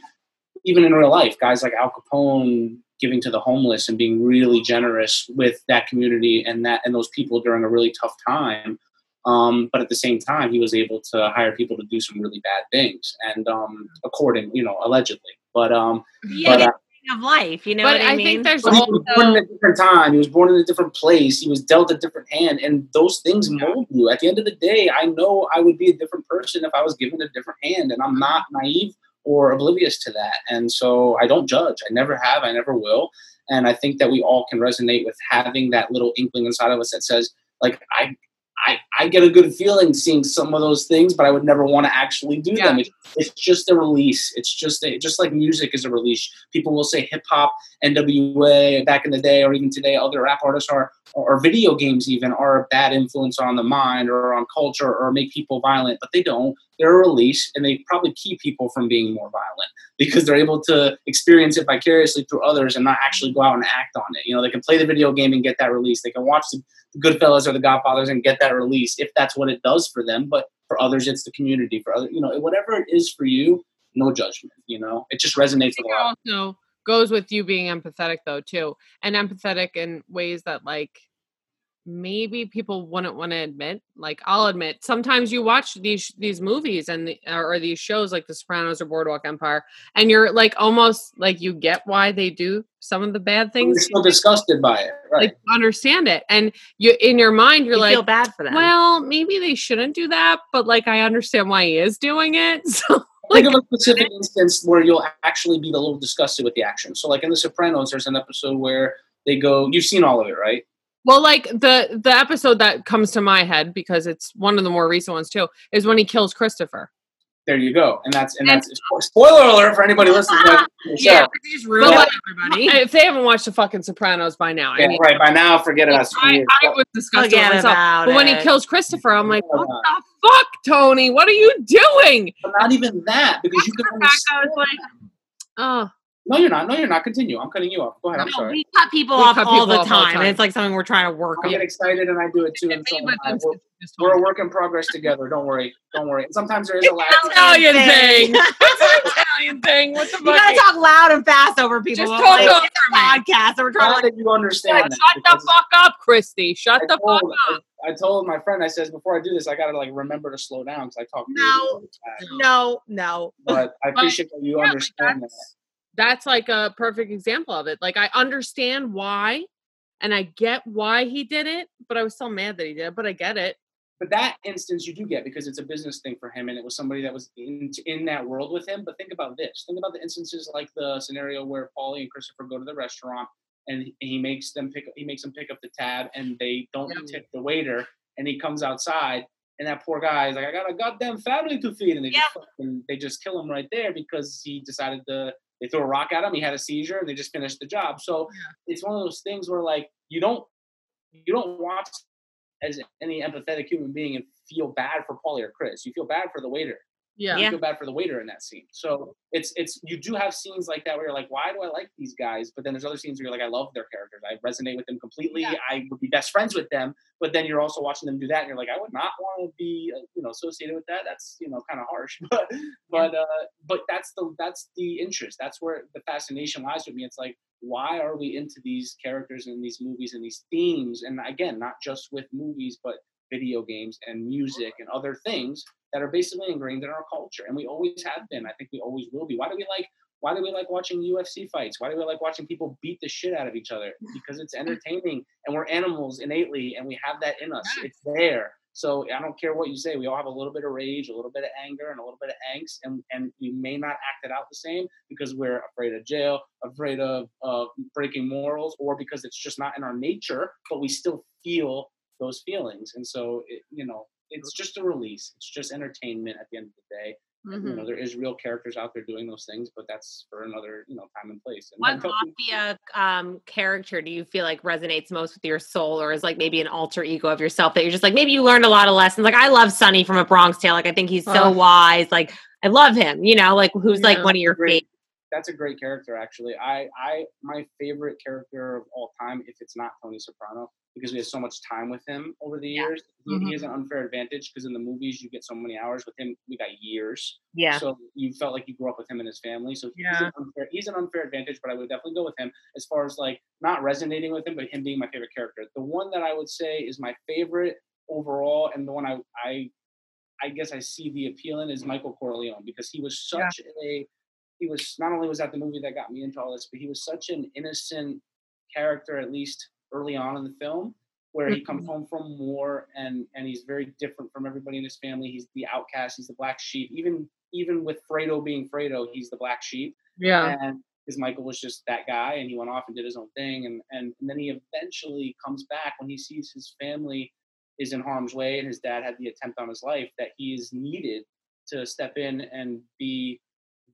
C: even in real life, guys like Al Capone giving to the homeless and being really generous with that community and that and those people during a really tough time. Um, but at the same time, he was able to hire people to do some really bad things, and um, according, you know, allegedly. But um,
A: Yeah,
C: but, uh,
A: of life. You know
B: but
A: what I,
B: I
A: mean?
B: think there's
C: but he was born in a different time. He was born in a different place. He was dealt a different hand, and those things mold you. At the end of the day, I know I would be a different person if I was given a different hand, and I'm not naive or oblivious to that. And so I don't judge. I never have. I never will. And I think that we all can resonate with having that little inkling inside of us that says, like, I. I, I get a good feeling seeing some of those things, but I would never want to actually do them.
B: Yeah.
C: It's, just a release. It's just a, just like music is a release. People will say hip hop NWA back in the day, or even today, other rap artists are, or video games even are a bad influence on the mind or on culture or make people violent, but they don't. They're a release, and they probably keep people from being more violent because they're able to experience it vicariously through others and not actually go out and act on it. You know, they can play the video game and get that release. They can watch the, the Goodfellas or the Godfathers and get that release if that's what it does for them. But for others, it's the community. For other, you know, whatever it is for you, no judgment. You know, it just resonates with a lot.
B: also goes with you being empathetic though too and empathetic in ways that like maybe people wouldn't want to admit like i'll admit sometimes you watch these these movies and the, or these shows like the sopranos or boardwalk empire and you're like almost like you get why they do some of the bad
C: They're
B: things
C: still disgusted by it, right?
B: like understand it and you in your mind you're
A: you
B: like
A: feel bad for them.
B: well maybe they shouldn't do that but like i understand why he is doing it (laughs) so
C: Think of a specific instance where you'll actually be a little disgusted with the action. So, like in The Sopranos, there's an episode where they go. You've seen all of it, right?
B: Well, like the the episode that comes to my head because it's one of the more recent ones too is when he kills Christopher.
C: There you go, and that's and that's spoiler alert for anybody listening. to. (laughs)
B: Yeah,
A: Just
B: But
A: ruined
B: like,
A: everybody.
B: if they haven't watched the fucking Sopranos by now, I mean,
C: right. By now, forget us.
B: I, I was disgusted with
A: Forget
B: myself.
A: about
B: But when he kills Christopher, I'm like, what the fuck, Tony? What are you doing?
C: But not even that, because you can
B: In fact, I was like, oh,
C: No, you're not. No, you're not. Continue. I'm cutting you off. Go ahead. I'm
A: No,
C: sorry.
A: we cut people
B: We
A: off
B: cut
A: all
B: people
A: the
B: off all the
A: time, and it's like something we're trying to work on.
C: I
A: on.
C: get excited and I do it too. And so
B: anybody
C: am I.
B: thinks
C: we're,
B: it's
C: we're a work in progress together. Don't worry. Don't worry. And sometimes there is a lag.
B: Italian thing.
A: thing. (laughs)
B: It's an (laughs) Italian thing. What the
A: You gotta talk loud and fast over people.
B: Just
A: We're
B: talk
A: like,
B: over
A: it's a podcast, so we're trying
C: Glad
A: to.
C: that you understand.
B: Shut the fuck up, Christy. Shut
C: I
B: the fuck
C: told,
B: up.
C: I, I told my friend. I says before I do this, I gotta like remember to slow down because I talk. really,
A: No.
C: really.
A: No, no.
C: But I appreciate that you understand that.
B: That's, like a perfect example of it. Like I understand why and I get why he did it, but I was still mad that he did it, but I get it.
C: But that instance you do get because it's a business thing for him, and it was somebody that was in in that world with him. But think about this: think about the instances like the scenario where Paulie and Christopher go to the restaurant, and he- makes them pick he makes them pick up the tab, and they don't
B: Yeah.
C: tip the waiter, and he comes outside, and that poor guy is like, "I got a goddamn family to feed," and they just fucking, they just kill him right there because he decided to. They threw a rock at him. He had a seizure, and they just finished the job. So it's one of those things where like you don't you don't watch as any empathetic human being and feel bad for Paulie or Chris. You feel bad for the waiter.
B: Yeah.
C: You
A: Yeah.
C: feel bad for the waiter in that scene. So it's it's you do have scenes like that where you're like, why do I like these guys? But then there's other scenes where you're like, I love their characters. I resonate with them completely.
A: Yeah.
C: I would be best friends with them. But then you're also watching them do that, and you're like, I would not want to be uh, you know associated with that. That's you know kind of harsh. (laughs) But but uh, but that's the that's the interest. That's where the fascination lies with me. It's like why are we into these characters and these movies and these themes? And again, not just with movies, but video games and music and other things that are basically ingrained in our culture. And we always have been. I think we always will be. Why do we like why do we like watching UFC fights? Why do we like watching people beat the shit out of each other? (laughs) Because it's entertaining and we're animals innately and we have that in us. It's there. So I don't care what you say. We all have a little bit of rage, a little bit of anger, and a little bit of angst, and, and we may not act it out the same because we're afraid of jail, afraid of uh, breaking morals, or because it's just not in our nature. But we still feel those feelings, and so it, you know, it's just a release. It's just entertainment at the end of the day.
B: Mhm.
C: You know, there is real characters out there doing those things, but that's for another you know time and place. And
A: What mafia um, character do you feel like resonates most with your soul, or is like maybe an alter ego of yourself that you're just like maybe you learned a lot of lessons? Like I love Sonny from A Bronx Tale. Like I think he's so wise. Like I love him. You know, like who's like one of your
C: Great.
A: favorites?
C: That's a great character actually. I I my favorite character of all time, if it's not Tony Soprano, because we have so much time with him over the
A: Yeah.
C: years. He,
B: Mhm.
C: he has an unfair advantage because in the movies you get so many hours with him. We got years,
A: Yeah.
C: so you felt like you grew up with him and his family. So he's,
B: Yeah.
C: an unfair, he's an unfair advantage, but I would definitely go with him as far as like not resonating with him, but him being my favorite character. The one that I would say is my favorite overall, and the one I I I guess I see the appeal in is Michael Corleone because he was
B: Yeah.
C: such a he was not only was that the movie that got me into all this, but he was such an innocent character, at least early on in the film, where he comes mm-hmm. home from war and and he's very different from everybody in his family. He's the outcast, he's the black sheep. Even even with Fredo being Fredo, he's the black sheep.
B: Yeah.
C: And because Michael was just that guy and he went off and did his own thing and, and and then he eventually comes back when he sees his family is in harm's way and his dad had the attempt on his life that he is needed to step in and be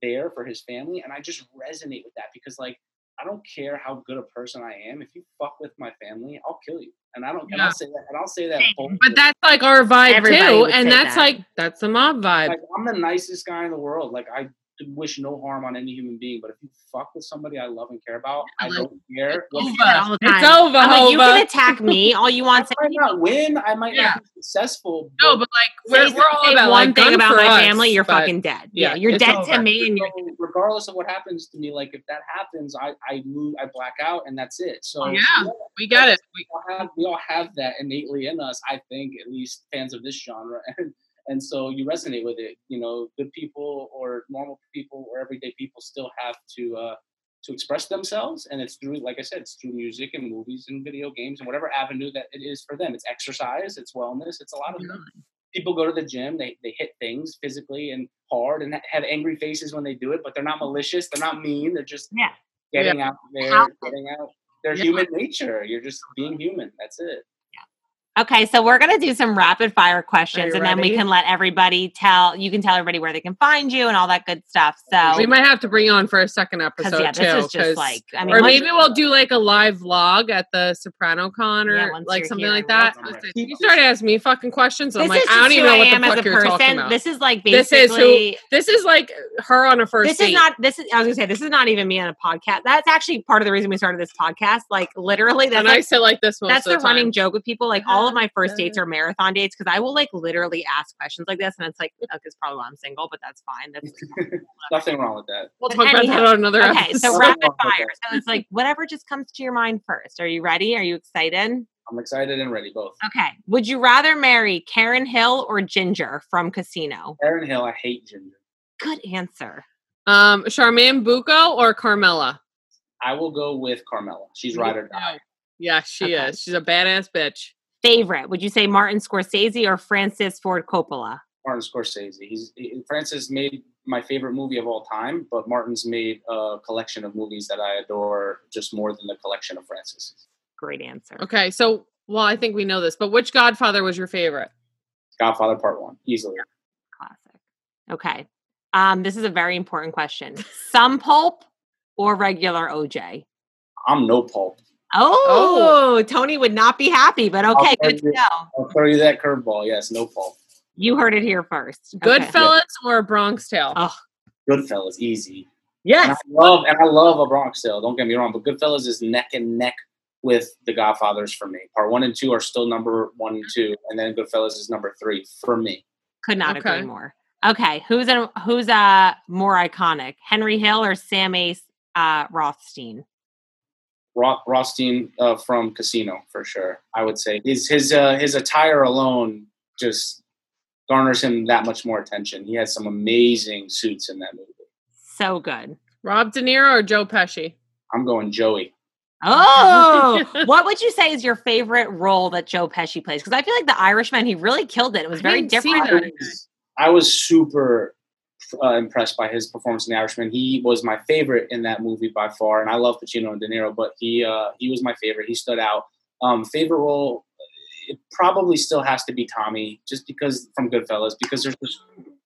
C: there for his family and i just resonate with that because like i don't care how good a person i am if you fuck with my family i'll kill you and i don't and i'll say that and i'll say that boldly.
B: But that's like our vibe
A: Everybody
B: too. And that's
A: that.
B: like that's the mob vibe.
C: like i'm the nicest guy in the world like i wish no harm on any human being but if you fuck with somebody i love and care about i
B: like,
C: don't care what
A: You say that all the
B: It's over,
A: I'm like, you
B: Hova.
A: can attack me all you want.
C: I might not win. I might
B: Yeah.
C: not be successful.
B: No, but like
A: Say,
B: we're, we're all about
A: one
B: like,
A: thing about my
B: us,
A: family, you're fucking dead.
B: yeah,
A: Yeah, you're dead
B: over.
A: to me, and you're
C: So regardless of what happens to me, like if that happens, I I lose, I black out, and that's it. So
B: Yeah. We got it. We,
C: we all have we all have that innately in us. I think at least fans of this genre, and (laughs) and so you resonate with it. You know, good people or normal people or everyday people still have to. uh to express themselves and it's through like i said it's through music and movies and video games and whatever avenue that it is for them it's exercise it's wellness it's a lot of things people go to the gym, they they hit things physically and hard, and have angry faces when they do it, but they're not malicious, they're not mean, they're just
A: Yeah.
C: getting out there, getting out their
B: Yeah.
C: human nature. You're just being human. That's it.
A: Okay, so we're gonna do some rapid fire questions, and then we can let everybody tell. You can tell everybody where they can find you and all that good stuff. So,
B: We might have to bring you on for a second episode
A: yeah,
B: too.
A: this is just like I mean,
B: or maybe we'll do like a live vlog at the Soprano Con or
A: Yeah,
B: like something
A: here
B: like that. You start asking me fucking questions. And I'm
A: this
B: like, I don't even know what the fuck you're talking about.
A: This is like basically This
B: is who. This is like her on a first
A: this
B: date.
A: is not this is i was gonna say this is not even me on a podcast that's actually part of the reason we started this podcast like literally that's
B: and
A: like,
B: I sit like this
A: that's the
B: the,
A: running joke with people like all of my first dates
B: Uh,
A: are marathon dates because i will like literally ask questions like this and it's like okay, it's probably why i'm single but that's fine that's (laughs)
C: Nothing wrong with that.
B: We'll
A: But
B: talk about that on another
A: okay
B: episode.
A: so rapid fire so it's like whatever just comes to your mind first are you ready are you excited
C: I'm excited and ready both.
A: okay would you rather marry karen hill or ginger from casino
C: Karen Hill, I hate Ginger.
A: good answer
B: um, Charmaine Bucco or Carmela?
C: I will go with Carmela. She's ride or die.
B: Yeah, she
A: Okay.
B: is. She's a badass bitch.
A: Favorite would you say martin scorsese or francis ford coppola
C: Martin Scorsese. He's he, Francis made my favorite movie of all time, but Martin's made a collection of movies that I adore just more than the collection of Francis.
A: great answer
B: Okay, so well, I think we know this, but which Godfather was your favorite?
C: Godfather Part One, easily.
A: Classic. Okay. Um, this is a very important question. Some pulp or regular OJ?
C: I'm no pulp.
A: Oh, Tony would not be happy, but okay,
C: I'll
A: good to
C: you-
A: know.
C: I'll throw you that curveball. Yes, no fault.
A: You heard it here first. Okay.
B: Goodfellas or Bronx Tale?
A: Oh,
C: Goodfellas, easy. And
A: yes.
C: I love and I love a Bronx Tale. Don't get me wrong, but Goodfellas is neck and neck with The Godfathers for me. Part one and two are still number one and two, and then Goodfellas is number three for me.
A: Could not
B: Okay.
A: agree more. Okay, who's a, who's uh more iconic, Henry Hill or Sam Ace uh, Rothstein?
C: Ro- Rothstein uh, from Casino for sure. I would say his his uh, his attire alone just garners him that much more attention. He has some amazing suits in that movie.
A: So good.
B: Rob De Niro or Joe Pesci?
C: I'm going Joey.
A: Oh, (laughs) what would you say is your favorite role that Joe Pesci plays? Because I feel like The Irishman, he really killed it. It was very different.
C: I
B: that.
C: was, I was super uh, impressed by his performance in The Irishman. He was my favorite in that movie by far, and I love Pacino and De Niro, but he uh, he was my favorite. He stood out. Um, favorite role, it probably still has to be Tommy, just because from Goodfellas, because there's just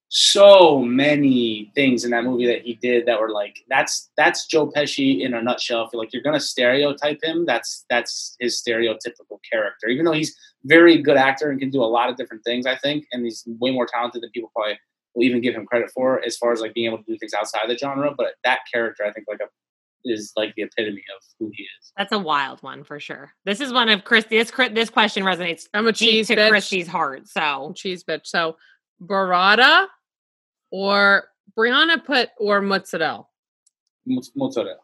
C: so many things in that movie that he did that were like that's that's Joe Pesci in a nutshell. Feel like you're gonna stereotype him. That's that's his stereotypical character, even though he's very good actor and can do a lot of different things. I think, and he's way more talented than people probably will even give him credit for, as far as like being able to do things outside the genre. But that character, I think, like a is like the epitome of who he is.
A: That's a wild one for sure. This is one of Chris. This Chris- this question resonates
B: I'm a
A: deep
B: cheese
A: to
B: bitch.
A: Christy's heart. So
B: Cheese bitch. So burrata or Brianna put or mozzarella.
C: Mozz- Mozzarella.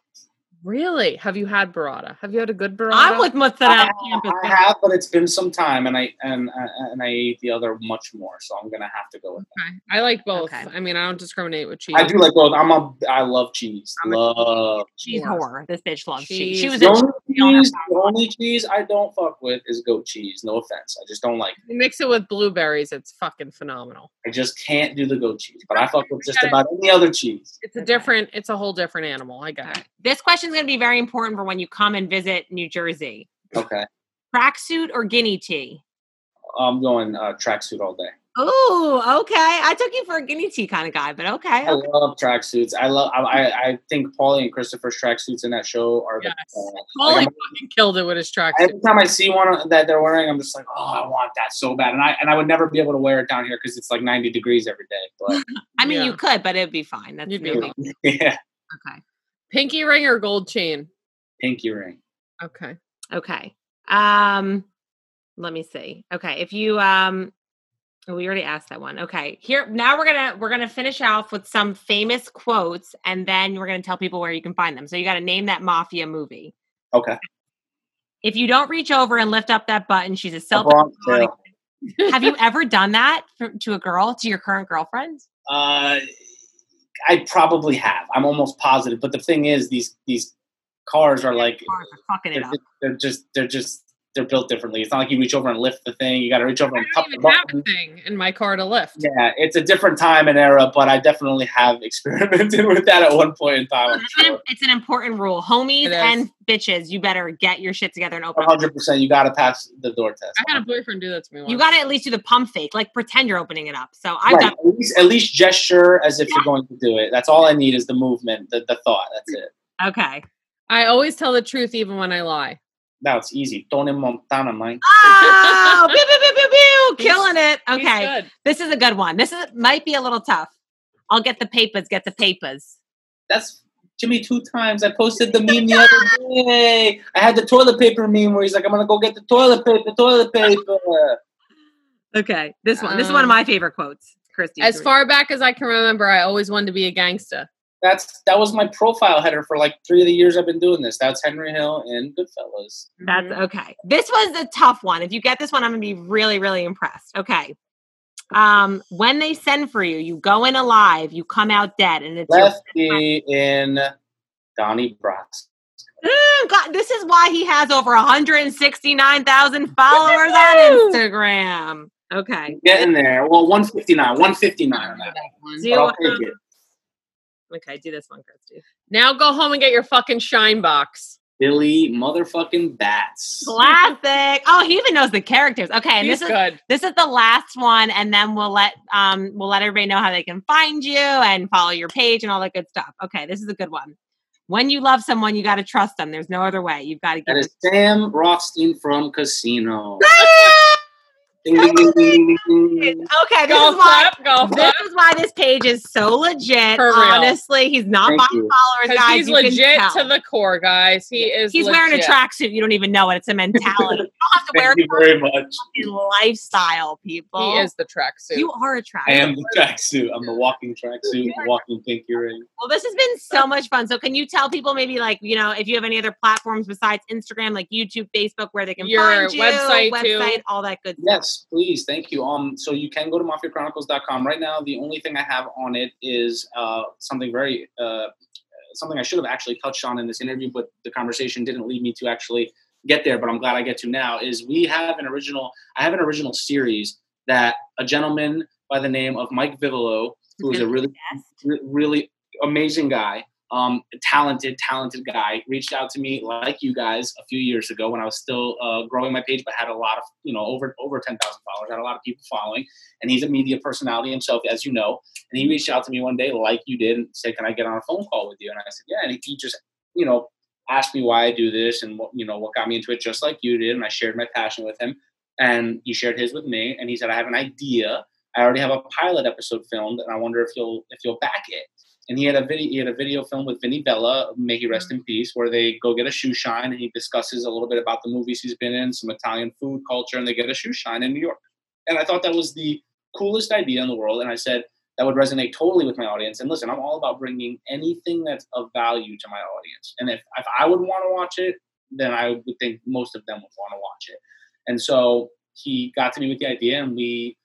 B: Really? Have you had burrata? Have you had a good burrata?
A: I'm with mozzarella.
C: I,
A: camp
C: I have, but it's been some time, and I and uh, and I ate the other much more, so I'm gonna have to go with.
B: Okay. I like both.
A: Okay.
B: I mean, I don't discriminate with cheese.
C: I do like both. I'm a I love cheese.
B: I'm a-
C: love.
A: She's
B: More.
A: whore. This bitch loves cheese. She
B: Cheese.
A: was
C: The only, cheese, the only cheese I don't fuck with is goat cheese. No offense, I just don't like. it.
B: You mix it with blueberries. It's fucking phenomenal.
C: I just can't do the goat cheese, but I fuck with just about any other cheese.
B: It's a
A: Okay.
B: different. It's a whole different animal. I got it.
A: This question is going to be very important for when you come and visit New Jersey.
C: Okay,
A: Tracksuit or guinea tee?
C: I'm going uh, tracksuit all day.
A: Oh, okay. I took you for a guinea tee kind of guy, but okay.
C: I
A: okay.
C: love tracksuits. I love. I, I I think Paulie and Christopher's tracksuits in that show are
B: Yes.
C: the best.
B: Paulie
C: Like,
B: fucking killed it with his tracksuit.
C: every time I see one that they're wearing, I'm just like, oh, I want that so bad. And I and I would never be able to wear it down here because it's like 90 degrees every day. But (laughs)
A: I mean,
B: Yeah.
A: you could, but it'd be fine. That's
B: You'd be
A: really
B: fine. (laughs)
C: yeah,
A: okay.
B: Pinky ring or gold chain?
C: pinky ring.
B: Okay.
A: Okay. Um, let me see. Okay, if you um, oh, we already asked that one. Okay, here now we're gonna we're gonna finish off with some famous quotes, and then we're gonna tell people where you can find them. So you got to name that mafia movie.
C: Okay.
A: If you don't reach over and lift up that button, she's a
C: A
A: self. (laughs) Have you ever done that for, to a girl, to your current girlfriend?
C: Uh, I probably have. I'm almost positive. But the thing is, these these cars are like
A: Cars are fucking
C: they're
A: it up.
C: just, they're just they're just they're built differently. It's not like you reach over and lift the thing. You got to reach over
B: I
C: and cup
B: don't
C: the
B: have a
C: button.
B: thing in my car to lift.
C: Yeah, it's a different time and era, but I definitely have experimented (laughs) with that at one point in time. I'm
A: It's an, it's an important rule. Homies and bitches, you better get your shit together and open.
C: 100%. You got to pass the door test.
B: I had a boyfriend do that to me once.
A: You got to at least do the pump fake, like pretend you're opening it up. So I've
C: Right,
A: done.
C: at, least, at least gesture as if you're going to do it. That's all I need is the movement, the, the thought. That's it.
A: Okay.
B: I always tell the truth even when I lie.
C: Now it's easy. Tony Montana, man.
A: Oh, pew, pew, pew, pew, pew, killing it. Okay, this is a good one. This is might be a little tough. I'll get the papers. Get the papers.
C: That's Jimmy two times. I posted the meme the other day. I had the toilet paper meme where he's like, I'm going to go get the toilet paper, toilet paper. (laughs)
A: Okay, this one. This is one of
B: Um,
A: my favorite quotes, Christy.
B: As far back as I can remember, I always wanted to be a gangsta.
C: That's That was my profile header for like three of the years I've been doing this. That's Henry Hill in Goodfellas.
A: That's
B: Mhm.
A: okay. This was a tough one. If you get this one, I'm gonna be really, really impressed. Okay. Um, when they send for you, you go in alive, you come out dead, and it's your
C: Lefty in Donnie Brasco.
A: Mm, God, this is why he has over 169,000 followers on Instagram. Okay.
C: Getting there. Well, 159. 159 on that.
A: Do,
C: But I'll
A: um,
C: it.
A: Okay, do this one, Christy.
B: Now go home and get your fucking shine box.
C: Billy motherfucking Bats.
A: Classic. Oh, he even knows the characters. Okay, and
B: He's
A: this is
B: good.
A: this is the last one, and then we'll let um we'll let everybody know how they can find you and follow your page and all that good stuff. Okay, this is a good one. When you love someone, you got to trust them. There's no other way. You've got to
C: That
A: give
C: Sam Rothstein from Casino.
A: It.
C: Ding, ding, ding, ding, ding, ding.
A: Okay, this
B: Golf
A: is why
B: clap, golf
A: this
B: clap.
A: is why this page is so legit.
B: For real.
A: Honestly, he's not
C: Thank
A: buying
C: you.
A: followers, guys.
B: he's
A: you
B: legit to the core, guys. He is.
A: He's wearing a
B: legit.
A: tracksuit. You don't even know it. It's a mentality. You don't have to wear
C: Thank you very much.
A: fucking lifestyle, people.
B: He is the tracksuit.
A: You are a tracksuit.
C: I am the tracksuit. I'm the walking tracksuit, the walking pinky ring.
A: Well, this has been so much fun. So, can you tell people maybe like you know if you have any other platforms besides Instagram, like YouTube, Facebook, where they can
B: Your
A: find you,
B: website, too.
A: website, all that good stuff.
C: Yes, please. Thank you. Um, so you can go to mafiachronicles.com. Right now, the only thing I have on it is uh, something very uh, something I should have actually touched on in this interview, but the conversation didn't lead me to actually get there. But I'm glad I get to now. Is we have an original. I have an original series that a gentleman by the name of Mike Vivolo, who is a (laughs) really really amazing guy um talented talented guy reached out to me like you guys a few years ago when i was still uh, growing my page but had a lot of you know over over 10,000 followers had a lot of people following and he's a media personality himself as you know and he reached out to me one day like you did and said can i get on a phone call with you and i said yeah and he- he just you know asked me why i do this and what you know what got me into it just like you did and i shared my passion with him and he shared his with me and he said i have an idea I already have a pilot episode filmed, and I wonder if you'll if you'll back it. And he had a video he had a video film with Vinny Vella, may he rest mm-hmm. in peace, where they go get a shoe shine, and he discusses a little bit about the movies he's been in, some Italian food culture, and they get a shoe shine in New York. And I thought that was the coolest idea in the world, and I said that would resonate totally with my audience. And listen, I'm all about bringing anything that's of value to my audience. And if if I would want to watch it, then I would think most of them would want to watch it. And so he got to me with the idea, and we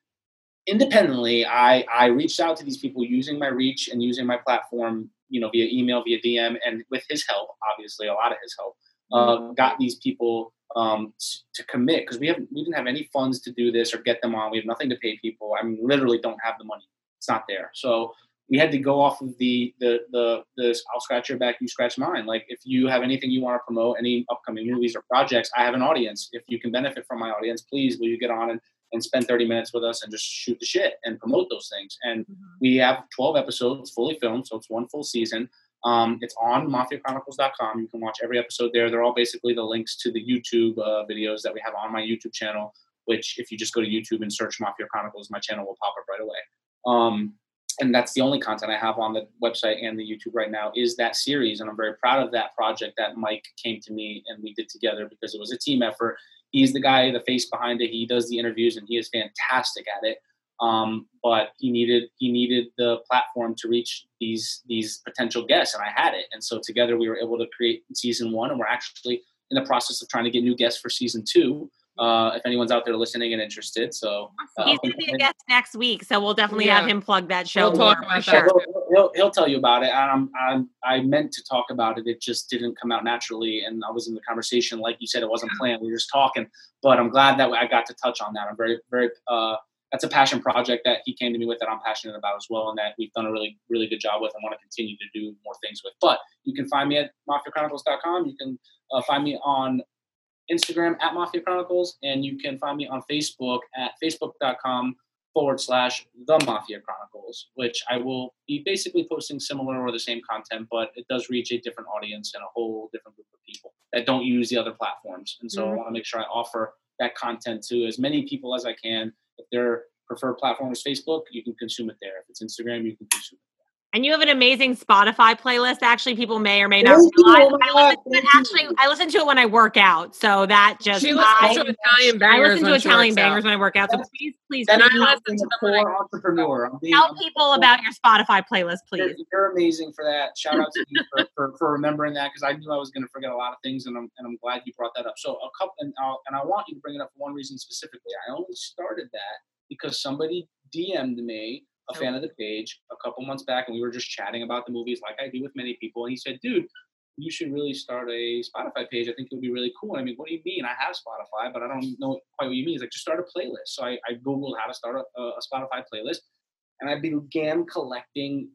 C: independently I, I reached out to these people using my reach and using my platform you know via email via dm and with his help obviously a lot of his help uh, got these people um, to commit because we haven't we didn't have any funds to do this or get them on we have nothing to pay people i mean literally don't have the money it's not there so we had to go off of the the the this i'll scratch your back you scratch mine like if you have anything you want to promote any upcoming movies or projects i have an audience if you can benefit from my audience please will you get on and and spend 30 minutes with us and just shoot the shit and promote those things. And we have 12 episodes fully filmed, so it's one full season. Um, it's on mafiachronicles.com. You can watch every episode there. They're all basically the links to the YouTube uh, videos that we have on my YouTube channel, which if you just go to YouTube and search Mafia Chronicles, my channel will pop up right away. Um, and that's the only content I have on the website and the YouTube right now is that series. And I'm very proud of that project that Mike came to me and we did together because it was a team effort he's the guy, the face behind it. He does the interviews and he is fantastic at it. Um, but he needed he needed the platform to reach these these potential guests, and I had it. And so together we were able to create season one, and we're actually in the process of trying to get new guests for season two. Uh, if anyone's out there listening and interested, so uh,
A: He's going to be a guest next week, so we'll definitely
B: Yeah.
A: have him plug that show.
B: We'll talk
A: more,
B: about
A: for
B: that.
A: sure.
C: we'll, he'll he'll tell you about it. I'm, I'm I meant to talk about it. It just didn't come out naturally, and I was in the conversation. Like you said, it wasn't planned. We were just talking. But I'm glad that I got to touch on that. I'm very very. Uh, that's a passion project that he came to me with that I'm passionate about as well, and that we've done a really really good job with, and want to continue to do more things with. But you can find me at mafiachronicles.com. You can uh, find me on Instagram at Mafia Chronicles, and you can find me on Facebook at facebook.com forward slash the Mafia Chronicles, which I will be basically posting similar or the same content, but it does reach a different audience and a whole different group of people that don't use the other platforms. And so
A: Mhm.
C: I want to make sure I offer that content to as many people as I can. If their preferred platform is Facebook, you can consume it there. If it's Instagram, you can consume it.
A: And you have an amazing Spotify playlist. Actually, people may or may not
C: Thank
A: realize.
C: Oh my
A: I listen, but
C: thank
A: actually. I listen to it when I work out. So that just
B: She
A: I,
B: to Italian
A: I listen to Italian
B: works out.
A: bangers when I work out. So please, please,
C: That
A: please
C: is
A: tell-
C: being
B: to
C: a
B: them when I-
C: poor entrepreneur. I'm being,
A: tell
C: I'm
A: people about your Spotify playlist,
C: You're,
A: please.
C: you're amazing for that. Shout out to you for, (laughs) for, for remembering that because I knew I was going to forget a lot of things, and I'm and I'm glad you brought that up. So a couple, and, I'll, and I want you to bring it up for one reason specifically. I only started that because somebody DM'd me, a fan of the page, a couple months back, and we were just chatting about the movies like I do with many people, and he said, "Dude." You should really start a Spotify page. I think it would be really cool. I mean, what do you mean? I have Spotify, but I don't know quite what you mean. He's like, just start a playlist. So I, I Googled how to start a, a Spotify playlist and I began collecting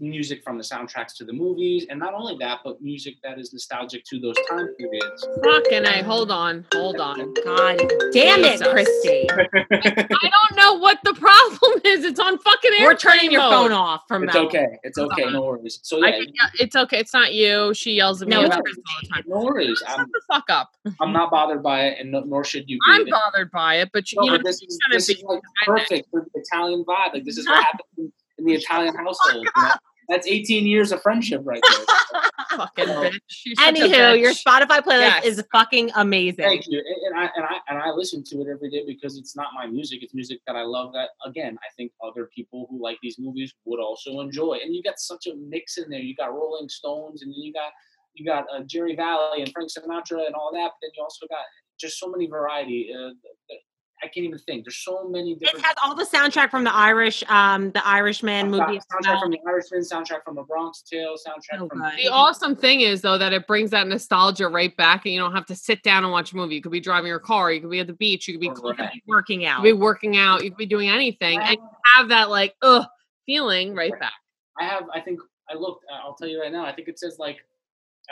C: music from the soundtracks to the movies, and not only that, but music that is nostalgic to those time periods.
B: Fucking I Hold on. Hold on.
A: God damn it, Christy. (laughs)
B: I don't know what the problem (laughs) is. It's on fucking air.
A: We're
B: airplane
A: turning your phone off from
C: It's
A: now.
C: okay. It's okay. No worries. So
B: I
C: yeah,
B: can, yeah, it's okay. It's not you. She yells at me
A: No, it's
B: about all the time.
C: no worries.
B: Shut
C: I'm
B: the fuck up.
C: I'm not bothered by it, and no, nor should you be.
B: I'm bothered by it, but you,
C: No,
B: you know,
C: but this is, this is like perfect for the Italian vibe. Like this is what (laughs) happens in, in the Italian household. you know? (laughs) That's 18 years of friendship right there. (laughs)
B: fucking bitch. She's such a
A: Anywho, your. Spotify playlist
B: Yes.
A: is fucking amazing.
C: Thank you. And, and I and I and I listen to it every day because it's not my music. It's music that I love. That again, I think other people who like these movies would also enjoy. And you got such a mix in there. You got Rolling Stones, and then you got you got uh, Jerry Vale and Frank Sinatra and all that. But then you also got just so many variety. Uh, that- I can't even think. There's so many Different It
A: has all the soundtrack from the Irish, um, the Irishman movie.
C: soundtrack from The Irishman, soundtrack from A Bronx Tale, soundtrack
A: Oh,
C: from
A: God.
B: The awesome thing is though that it brings that nostalgia right back, and you don't have to sit down and watch a movie. You could be driving your car, you could be at the beach, you could be
C: Correct.
B: cooking, you
A: working out.
B: could be working out, you could be doing anything, and you have that like ugh feeling right back.
C: I have, I think, I looked, uh, I'll tell you right now, I think it says like,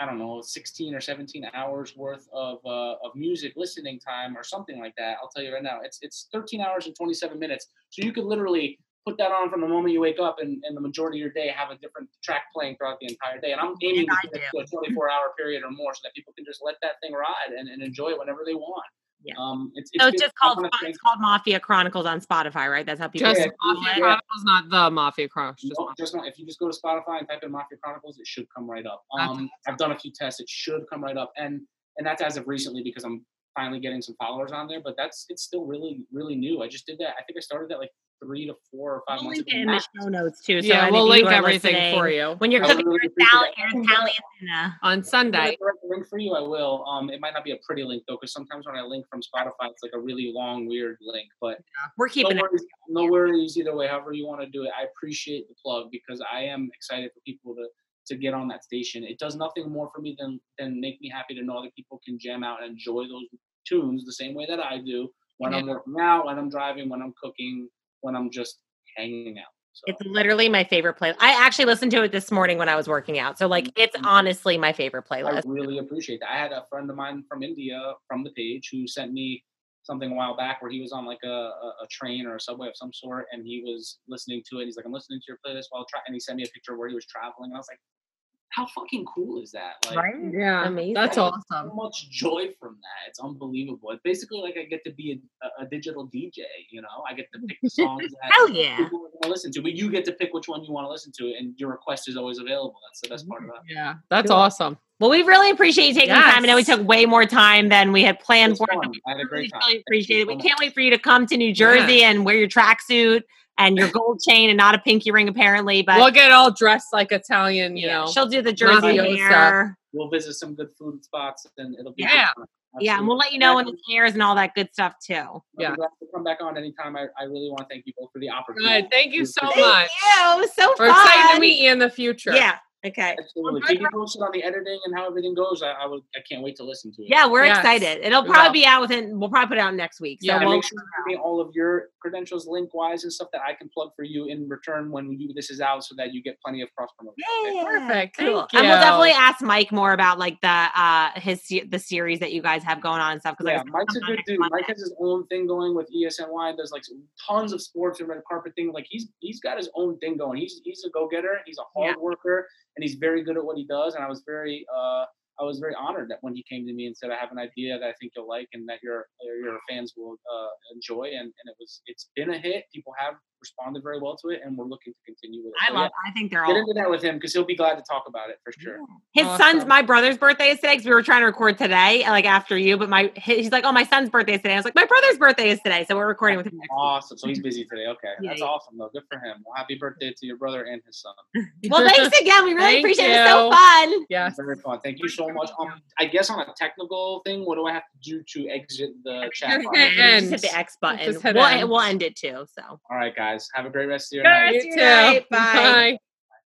C: I don't know, 16 or 17 hours worth of, uh, of music listening time or something like that. I'll tell you right now, it's, it's 13 hours and 27 minutes. So you could literally put that on from the moment you wake up and, and the majority of your day have a different track playing throughout the entire day. And I'm aiming to to a 24 hour period or more so that people can just let that thing ride and, and enjoy it whenever they want.
A: Yeah.
C: Um, it's,
A: so it's just called it's called Mafia Chronicles on Spotify, right? That's how people.
B: Just
C: Yeah,
B: Mafia
C: yeah.
B: Chronicles, not the Mafia Chronicles. Just
C: No,
B: Mafia.
C: just not. If you just go to Spotify and type in Mafia Chronicles, it should come right up. Um, I've done a few tests; it should come right up, and and that's as of recently because I'm finally getting some followers on there. But that's it's still really really new. I just did that. I think I started that like three to four or 5
A: We'll
C: months
A: link it in the show notes too. So
B: yeah,
A: any
B: we'll
A: of
B: link everything
A: listening,
B: for you
A: when you're
C: I
A: cooking
C: really
A: your
C: appreciate
A: Italian,
C: that.
A: your Italian dinner.
B: on
C: If I
B: Sunday.
C: direct link for you, I will. Um, it might not be a pretty link though, because sometimes when I link from Spotify, it's like a really long, weird link. But
A: We're
C: no
A: keeping it.
C: worries, no worries either way. However you want to do it, I appreciate the plug because I am excited for people to to get on that station. It does nothing more for me than than make me happy to know other people can jam out and enjoy those tunes the same way that I do when I'm working out, when I'm driving, when I'm cooking, when I'm just hanging out. So
A: It's literally my favorite playlist. I actually listened to it this morning when I was working out. So like it's
C: Mhm.
A: honestly my favorite playlist.
C: I really appreciate that. I had a friend of mine from India from the page who sent me something a while back where he was on like a, a, train or a subway of some sort and he was listening to it. He's like, I'm listening to your playlist while trying and he sent me a picture of where he was traveling. And I was like, how fucking cool is that? Like
A: Right?
B: Mm, yeah,
A: Amazing.
B: that's awesome.
C: so much joy from that. It's unbelievable. It's basically like I get to be a, a digital DJ, you know? I get to pick the (laughs) songs that
A: Hell yeah.
C: people want to listen to, but you get to pick which one you want to listen to and your request is always available. That's the best part mm-hmm. about it.
B: Yeah, that's
A: Cool.
B: awesome.
A: Well, we really appreciate you taking the time. I know we took way more time than we had planned for.
C: fun.
A: but we
C: I had a
A: really,
C: great time.
A: really
C: Thank
A: appreciate it. We
C: so
A: can't wait for you to come to New Jersey and wear your tracksuit and your gold chain and not a pinky ring, apparently. But
B: we'll get all dressed like Italian, you
A: yeah,
B: know.
A: she'll do the Jersey
B: Mafiosa.
A: hair.
C: we'll visit some good food spots and it'll be
B: Yeah.
C: good.
A: Yeah, and we'll let you know when
C: Yeah.
A: it airs and all that good stuff too.
C: I'll
B: Yeah.
C: glad to come back on anytime. I, I really want to thank you both for the opportunity.
B: Good. Thank you so
C: Thank
B: much.
A: Thank you. So
B: We're
A: fun.
B: excited to meet you in the future.
A: Yeah. Okay.
C: Absolutely. Keep me posted on the editing and how everything goes. I, I will. I can't wait to listen to it.
A: Yeah, we're
B: Yes.
A: excited. It'll probably
B: will.
A: be out within. We'll probably put it out next week. So
B: Yeah,
A: we'll,
C: make sure you give me all of your credentials link wise and stuff that I can plug for you in return when you, this is out so that you get plenty of cross promotion.
A: yeah,
B: Perfect.
A: Cool.
B: Thank
A: And we'll definitely ask Mike more about like the uh his the series that you guys have going on and stuff. Because
C: Yeah, Mike's a good dude. Mike has his own thing going with ESNY. Does like tons of sports and red carpet thing. Like he's he's got his own thing going. He's he's a go getter. He's a hard worker, and he's very good at what he does. And I was very uh I was very honored that when he came to me and said, "I have an idea that I think you'll like and that your your fans will uh, enjoy." And and it was it's been a hit. People have responded very well to it, and we're looking to continue with it.
A: I
C: So,
A: love. I think they're
C: yeah, get
A: all.
C: into that with him because he'll be glad to talk about it for sure.
A: His
B: Awesome.
A: son's my brother's birthday is today because we were trying to record today, like after you. But my he's like, oh, my son's birthday is today. I was like, my brother's birthday is today, so we're recording with him next week.
C: Awesome. So he's busy today. Okay,
A: Yeah,
C: that's
A: yeah.
C: awesome though. Good for him. Well, happy birthday to your brother and his son. (laughs)
A: Well, thanks again. We really
B: Thank
A: appreciate it. It's so fun.
B: Yes.
C: Very fun. Thank you so much. Um, I guess on a technical thing, what do I have to do to exit the chat?
B: Just hit
A: Just
B: end.
A: hit the X button.
B: Just hit
A: we'll,
B: end.
A: we'll end it too. So.
C: All right, guys. Have a great rest of your
A: Good.
C: night.
A: Rest
B: You
A: of your night. Bye. (laughs)
B: Bye.